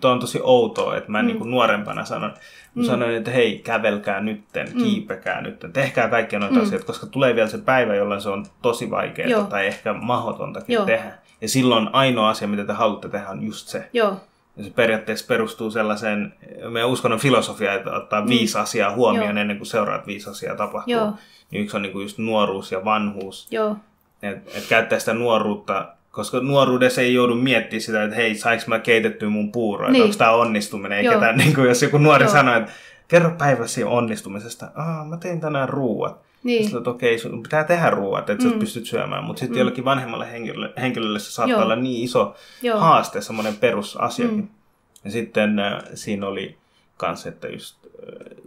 tuo on tosi outoa, että mä mm. niin nuorempana sanon, mä sanoin, että hei, kävelkää nytten, mm. kiipekää nytten, tehkää kaikkia noita mm. asioita, koska tulee vielä se päivä, jolloin se on tosi vaikeaa Joo. tai ehkä mahdotontakin Joo. tehdä. Ja silloin ainoa asia, mitä te haluatte tehdä, on just se. Joo, Ja se periaatteessa perustuu sellaiseen, meidän uskonnon filosofia, että ottaa viisi asiaa huomioon Mm. Joo. ennen kuin seuraavat viisi asiaa tapahtuu. Joo. Niin yksi on niin kuin just nuoruus ja vanhuus. joo, Että et käyttää sitä nuoruutta, koska nuoruudessa ei joudu miettimään sitä, että hei, saanko mä keitettyä mun puuroa, niin. Onko tämä onnistuminen. Eikä tää, niin kuin jos joku nuori Joo. sanoo, että kerro päiväsi onnistumisesta. Aa, mä tein tänään ruuat. Niin. Sitten, että okei, sun pitää tehdä ruuat, että mm. sä pystyt syömään. Mutta sitten mm. jollekin vanhemmalle henkilölle, henkilölle se saattaa Joo. olla niin iso Joo. haaste, semmoinen perusasiakin. Mm. Ja sitten äh, siinä oli kans, että just äh, et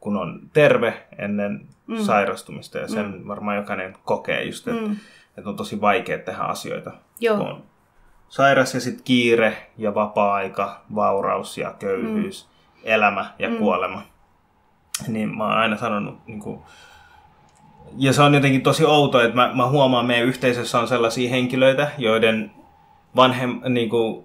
kun on terve ennen mm. sairastumista, ja sen mm. varmaan jokainen kokee just, että Mm. et on tosi vaikea tehdä asioita, Joo. kun on sairas ja sitten kiire ja vapaa-aika, vauraus ja köyhyys, mm. elämä ja mm. kuolema. Niin mä oon aina sanonut, niin kuin, ja se on jotenkin tosi outoa, että mä, mä huomaan, että meidän yhteisössä on sellaisia henkilöitä, joiden vanhem, niin kuin,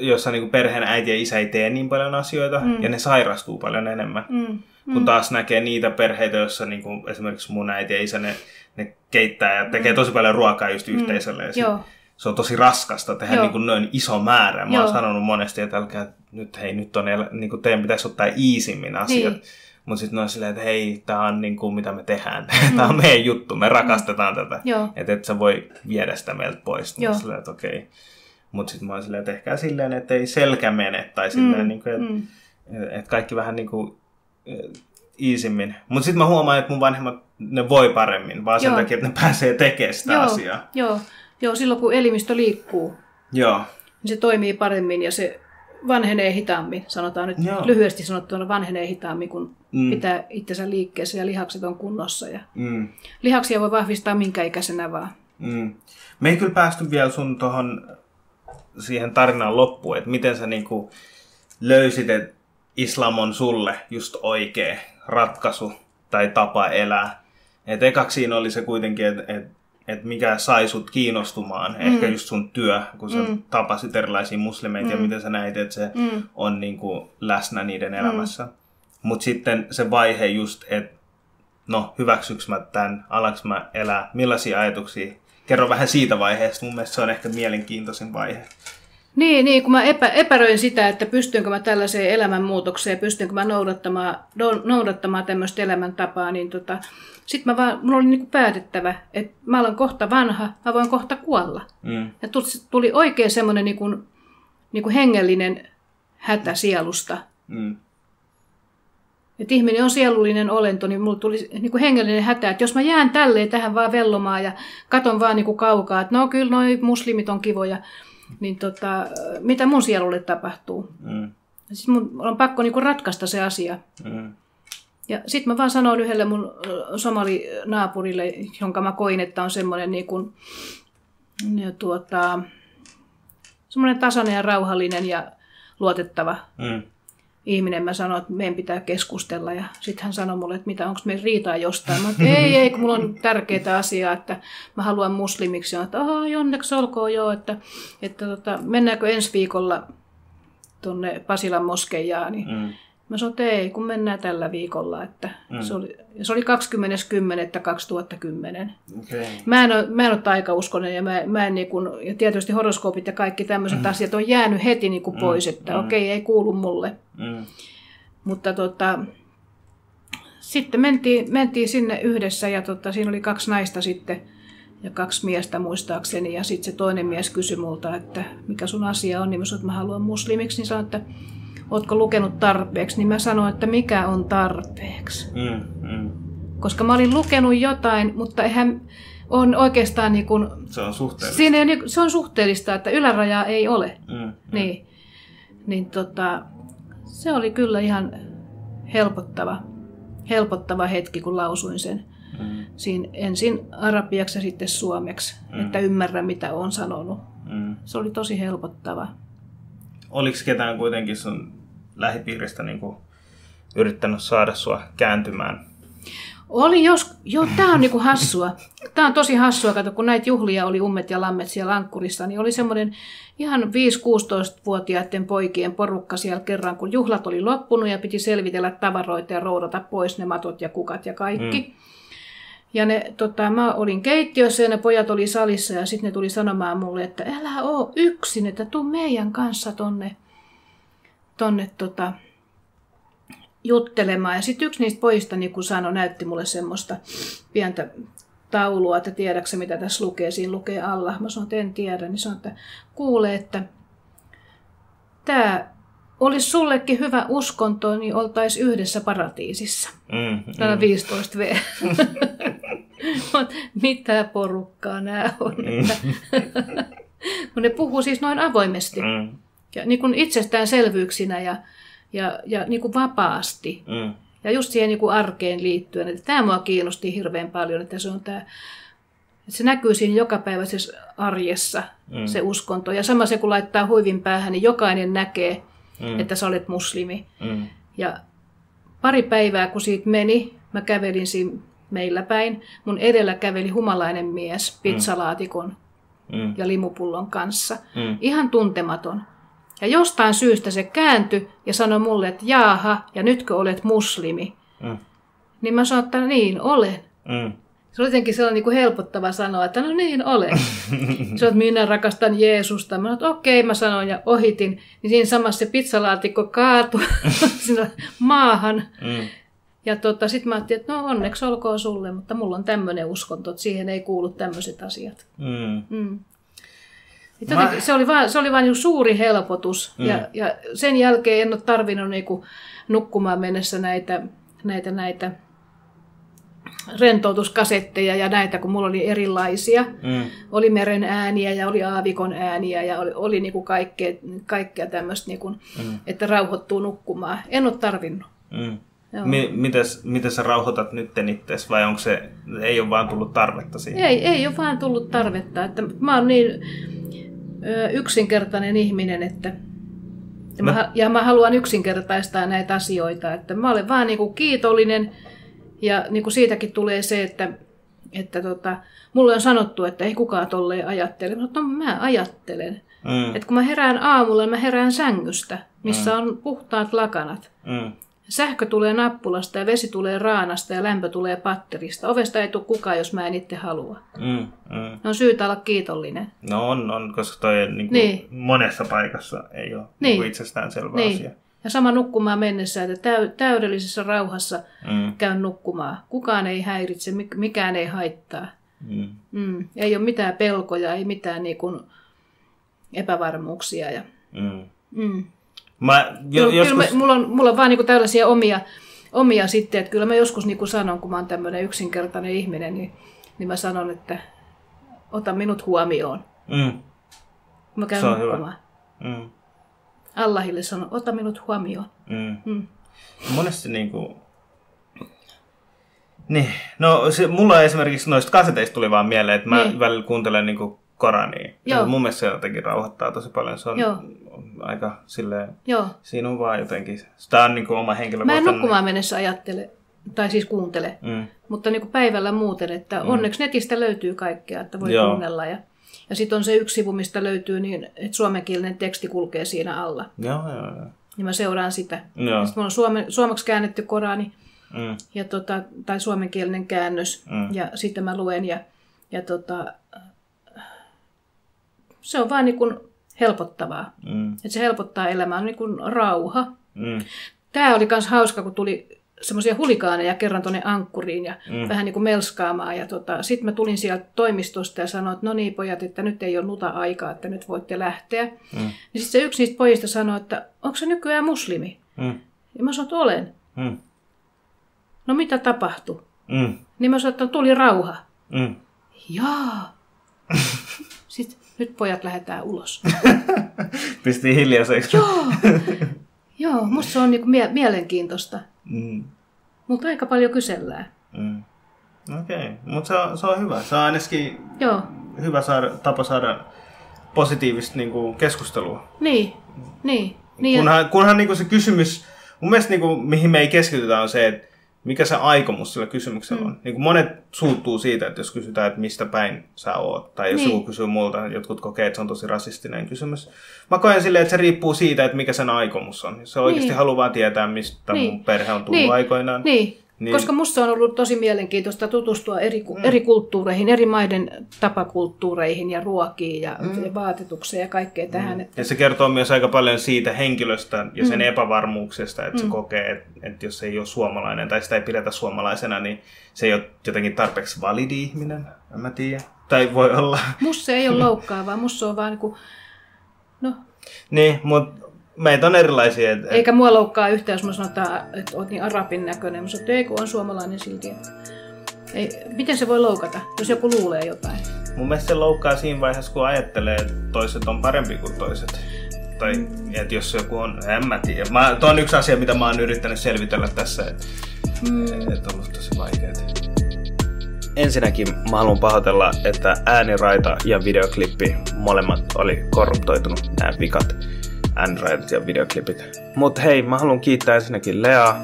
jossa niin perheen äiti ja isä ei tee niin paljon asioita, mm. ja ne sairastuu paljon enemmän. mm, Kun taas näkee niitä perheitä, joissa niin kuin esimerkiksi mun äiti ja isä, ne, ne keittää ja tekee tosi paljon ruokaa just yhteisölle. Ja Joo. se on tosi raskasta tehdä Joo. niin kuin noin iso määrä. Mä Joo. oon sanonut monesti, että älkää nyt, hei, nyt on, niin kuin teidän pitäisi ottaa iisimmin asiat. Niin. Mutta sitten ne on silleen, että hei, tämä on niin kuin, mitä me tehdään. Mm. tämä on meidän juttu, me rakastetaan tätä. Joo. Että et sä voi viedä sitä meiltä pois. Joo. oon silleen, että okei. Mutta sitten mä oon silleen, että tehkää silleen, että ei selkä mene. Tai silleen, Mm, niin kuin, että mm. et kaikki vähän niin kuin iisimmin. Mutta sitten mä huomaan, että mun vanhemmat, ne voi paremmin, vaan sen Joo. takia, että ne pääsee tekemään sitä Joo, asiaa. joo, joo, silloin kun elimistö liikkuu, Joo. niin se toimii paremmin ja se vanhenee hitaammin. Sanotaan nyt Joo. lyhyesti sanottuna vanhenee hitaammin, kun Mm. pitää itsensä liikkeessä ja lihakset on kunnossa. Ja Mm. lihaksia voi vahvistaa minkä ikäisenä vaan. Mm. Me ei kyllä päästy vielä sun tohon siihen tarinaan loppuun, että miten sä niinku löysit, että islam on sulle just oikea ratkaisu tai tapa elää. Et ekaksi siinä oli se kuitenkin, että et, et mikä sai sut kiinnostumaan, mm. ehkä just sun työ, kun sä mm. tapasit erilaisia muslimeita mm. ja miten sä näit, että se mm. on niinku läsnä niiden elämässä. Mm. Mutta sitten se vaihe just, että no hyväksyks mä tämän, alaks mä elää, millaisia ajatuksia? Kerro vähän siitä vaiheesta, mun mielestä se on ehkä mielenkiintoisin vaihe. Niin, niin kun mä epä, epäröin sitä, että pystynkö mä tällaiseen elämänmuutokseen, pystynkö mä noudattamaan, no- noudattamaan tämmöistä elämäntapaa, niin tota, sitten mä vaan, mulla oli niinku päätettävä, että mä olen kohta vanha, mä voin kohta kuolla. Mm. Ja tuli, tuli oikein semmoinen niinku, niinku hengellinen hätä sielusta. Mm. Että ihminen on sielullinen olento, niin mulla tuli niin kuin hengellinen hätä, että jos mä jään tälleen tähän vaan vellomaan ja katon vaan niin kuin kaukaa, että no kyllä noi muslimit on kivoja, niin tota, mitä mun sielulle tapahtuu. Mm. Siis mun on pakko niin kuin ratkaista se asia. Mm. Ja sitten mä vaan sanoin yhdelle mun somali-naapurille, jonka mä koin, että on semmoinen niin kuin, ja tuota, semmoinen tasainen ja rauhallinen ja luotettava mm. Ihminen. Mä sanoin, että meidän pitää keskustella ja sitten hän sanoi mulle, että mitä, onko meidän riitaa jostain. Mä että ei, ei, kun mulla on tärkeää asiaa, että mä haluan muslimiksi. Ja että onneksi olkoon joo, että, että tota, mennäänkö ensi viikolla tuonne Pasilan moskeijaan, niin mm. Mä sanoin, että ei, kun mennään tällä viikolla. Että mm. se, oli, se oli 20.10.2010. Okay. Mä, en ole, mä en ole taikauskonen ja, mä, mä en niin kuin, ja tietysti horoskoopit ja kaikki tämmöiset mm. asiat on jäänyt heti niin kuin mm. pois, että mm. okei, okay, ei kuulu mulle. Mm. Mutta tota, sitten mentiin, mentiin sinne yhdessä ja tota, siinä oli kaksi naista sitten ja kaksi miestä muistaakseni. Ja sitten se toinen mies kysyi multa, että mikä sun asia on, niin mä sanoin, että mä haluan muslimiksi. Niin sanoin, että ootko lukenut tarpeeksi, niin mä sanoin, että mikä on tarpeeksi. Mm, mm. Koska mä olin lukenut jotain, mutta eihän on oikeastaan niin kuin, Se on suhteellista. Siinä ei, se on suhteellista, että ylärajaa ei ole. Mm, mm. Niin, niin tota, se oli kyllä ihan helpottava, helpottava hetki, kun lausuin sen. Mm. Siinä ensin arabiaksi ja sitten suomeksi, mm. että ymmärrän mitä olen sanonut. Mm. Se oli tosi helpottava. Oliko ketään kuitenkin sun lähipiiristä niin kuin yrittänyt saada sua kääntymään? Oli jos, joo, tämä on niinku hassua. Tämä on tosi hassua, kato, kun näitä juhlia oli ummet ja lammet siellä Ankkurissa, niin oli semmoinen ihan 5-16-vuotiaiden poikien porukka siellä kerran, kun juhlat oli loppunut ja piti selvitellä tavaroita ja roudata pois ne matot ja kukat ja kaikki. Mm. Ja ne, tota, mä olin keittiössä ja ne pojat oli salissa ja sitten ne tuli sanomaan mulle, että älä oo yksin, että tuu meidän kanssa tonne tonne tota, juttelemaan. Ja sitten yksi niistä pojista niin kun sanoi, näytti mulle semmoista pientä taulua, että tiedätkö mitä tässä lukee. Siinä lukee alla. Mä sanoin, että en tiedä. Niin sanoin, että kuule, että tämä olisi sullekin hyvä uskonto, niin oltaisiin yhdessä paratiisissa. Mm, mm. 15 V. Mitä porukkaa nämä on? Mm. Kun ne puhuu siis noin avoimesti. Mm ja niin kuin itsestäänselvyyksinä ja, ja, ja niin kuin vapaasti. Mm. Ja just siihen niin kuin arkeen liittyen. Että tämä mua kiinnosti hirveän paljon, että se on tämä, että se näkyy siinä jokapäiväisessä arjessa, mm. se uskonto. Ja sama se, kun laittaa huivin päähän, niin jokainen näkee, mm. että sä olet muslimi. Mm. Ja pari päivää, kun siitä meni, mä kävelin siinä meillä päin. Mun edellä käveli humalainen mies pizzalaatikon mm. ja limupullon kanssa. Mm. Ihan tuntematon. Ja jostain syystä se kääntyi ja sanoi mulle, että jaaha, ja nytkö olet muslimi? Mm. Niin mä sanoin, että niin, olen. Mm. Se oli jotenkin sellainen niin kuin helpottava sanoa, että no niin, olen. Se että minä rakastan Jeesusta. Mä sanoin, että okei, mä sanoin ja ohitin. Niin siinä samassa se pizzalaatikko kaatui sinne maahan. Mm. Ja tota, sitten mä ajattelin, että no onneksi olkoon sulle, mutta mulla on tämmöinen uskonto, että siihen ei kuulu tämmöiset asiat. Mm. Mm. Mä... Se oli vain, se oli vain suuri helpotus mm. ja, ja sen jälkeen en ole tarvinnut niinku nukkumaan mennessä näitä, näitä, näitä rentoutuskasetteja ja näitä, kun mulla oli erilaisia. Mm. Oli meren ääniä ja oli aavikon ääniä ja oli, oli niinku kaikkea, kaikkea tämmöistä, niinku, mm. että rauhoittuu nukkumaan. En ole tarvinnut. Mm. Mites, miten sä rauhoitat nyt itses vai onko se, ei ole vaan tullut tarvetta siihen? Ei, ei ole vaan tullut tarvetta. Että mä oon niin yksinkertainen ihminen, että ja mä, ja mä haluan yksinkertaistaa näitä asioita, että mä olen vaan niinku kiitollinen ja niinku siitäkin tulee se, että, että tota, mulle on sanottu, että ei kukaan tolleen ajattele. Mutta no, mä ajattelen. Mm. Että kun mä herään aamulla, mä herään sängystä, missä mm. on puhtaat lakanat. Mm. Sähkö tulee nappulasta ja vesi tulee raanasta ja lämpö tulee patterista. Ovesta ei tule kukaan, jos mä en itse halua. Mm, mm. on syytä olla kiitollinen. No on, on koska toi niin kuin niin. monessa paikassa ei ole niin. Niin itsestään selvä niin. asia. Ja sama nukkumaan mennessä, että täydellisessä rauhassa mm. käyn nukkumaan. Kukaan ei häiritse, mikään ei haittaa. Mm. Mm. Ei ole mitään pelkoja, ei mitään niin kuin epävarmuuksia. Ja... Mm. Mm. Mä, jo, kyllä, joskus... kyllä mulla, on, mulla on vaan niinku tällaisia omia, omia sitten, että kyllä mä joskus niin kuin sanon, kun mä oon tämmöinen yksinkertainen ihminen, niin, niin mä sanon, että ota minut huomioon. Mm. Mä käyn nukkumaan. Mm. Allahille sanon, ota minut huomioon. Mm. Mm. Monesti niinku... Niin, no se, mulla esimerkiksi noista kaseteista tuli vaan mieleen, että mä Niin. välillä kuuntelen niinku Korania. Joo. Ja mun mielestä se jotenkin rauhoittaa tosi paljon. Se on Joo. aika silleen, Joo. siinä on vaan jotenkin, sitä on niinku oma Mä en henkilökohtainen... nukkumaan mennessä ajattele, tai siis kuuntele, Mm. mutta niin kuin päivällä muuten, että onneksi netistä löytyy kaikkea, että voi Joo. kuunnella. Ja, ja sitten on se yksi sivu, mistä löytyy niin, että suomenkielinen teksti kulkee siinä alla. Joo, joo, joo. Niin mä seuraan sitä. Joo. Sitten mulla on suome, suomeksi käännetty Korani, Mm. ja tota, tai suomenkielinen käännös, Mm. ja sitten mä luen, ja, ja tota, se on vaan niin kuin helpottavaa. Mm. Että se helpottaa elämää, on niin kuin rauha. Mm. Tämä oli myös hauska, kun tuli semmoisia hulikaaneja kerran tuonne ankkuriin ja mm. vähän niin kuin melskaamaan. Ja tota, sitten mä tulin sieltä toimistosta ja sanoin, että no niin pojat, että nyt ei ole nuta aikaa, että nyt voitte lähteä. Mm. Niin sitten se yksi niistä pojista sanoi, että onko se nykyään muslimi? Mm. Ja mä sanoin, että olen. Mm. No mitä tapahtui? Mm. Niin mä sanoin, että tuli rauha. Mm. Jaa. Nyt pojat lähdetään ulos. Pisti hiljaiseksi. Joo. Joo, musta se on niinku mie- mielenkiintoista. Mm. Mutta aika paljon kysellään. Mm. Okei, okay. mutta se on, se on hyvä. Se on ainakin Joo, hyvä saada, tapa saada positiivista niin kuin, keskustelua. niin, niin. niin ja- Kunhan, kunhan niin kuin se kysymys, mun mielestä niin kuin, mihin me ei keskitytä on se, että mikä se aikomus sillä kysymyksellä on. Niin kuin monet suuttuu siitä, että jos kysytään, että mistä päin sä oot, tai jos Niin. joku kysyy multa, jotkut kokee, että se on tosi rasistinen kysymys. Mä koen silleen, että se riippuu siitä, että mikä sen aikomus on. Se oikeasti Niin. haluaa tietää, mistä Niin. mun perhe on tullut niin, aikoinaan. Niin. Niin. koska musta on ollut tosi mielenkiintoista tutustua eri, ku- eri kulttuureihin, eri maiden tapakulttuureihin ja ruokiin ja, mm. ja vaatetukseen ja kaikkea tähän. Että, Ja se kertoo myös aika paljon siitä henkilöstä ja sen mm. epävarmuuksesta, että mm. se kokee, että, että jos se ei ole suomalainen tai sitä ei pidetä suomalaisena, niin se ei ole jotenkin tarpeeksi validi ihminen, en mä tiedä. Tai voi olla. musta se ei ole loukkaavaa, musta se on vaan niin kuin, no, niin, mutta meitä on erilaisia. Et, et, eikä mua loukkaa yhtään, jos mä sanotaan, että oot niin arabin näköinen. Mä sanon, että ei kun on suomalainen silti. Että Ei, miten se voi loukata, jos joku luulee jotain? mun mielestä se loukkaa siinä vaiheessa, kun ajattelee, että toiset on parempi kuin toiset. Tai että jos joku on, en mä tiedä. Mä, tuo on yksi asia, mitä mä oon yrittänyt selvitellä tässä, että mm. et on ollut tosi vaikeaa. Ensinnäkin mä haluan pahoitella, että ääniraita ja videoklippi molemmat oli korruptoitunut, nämä vikat ääniraidat ja videoklipit. Mutta hei, mä haluan kiittää ensinnäkin Lea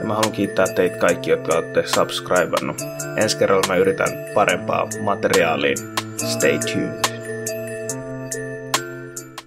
ja mä haluan kiittää teitä kaikki, jotka olette subscribannut. Ensi kerralla mä yritän parempaa materiaalia. Stay tuned.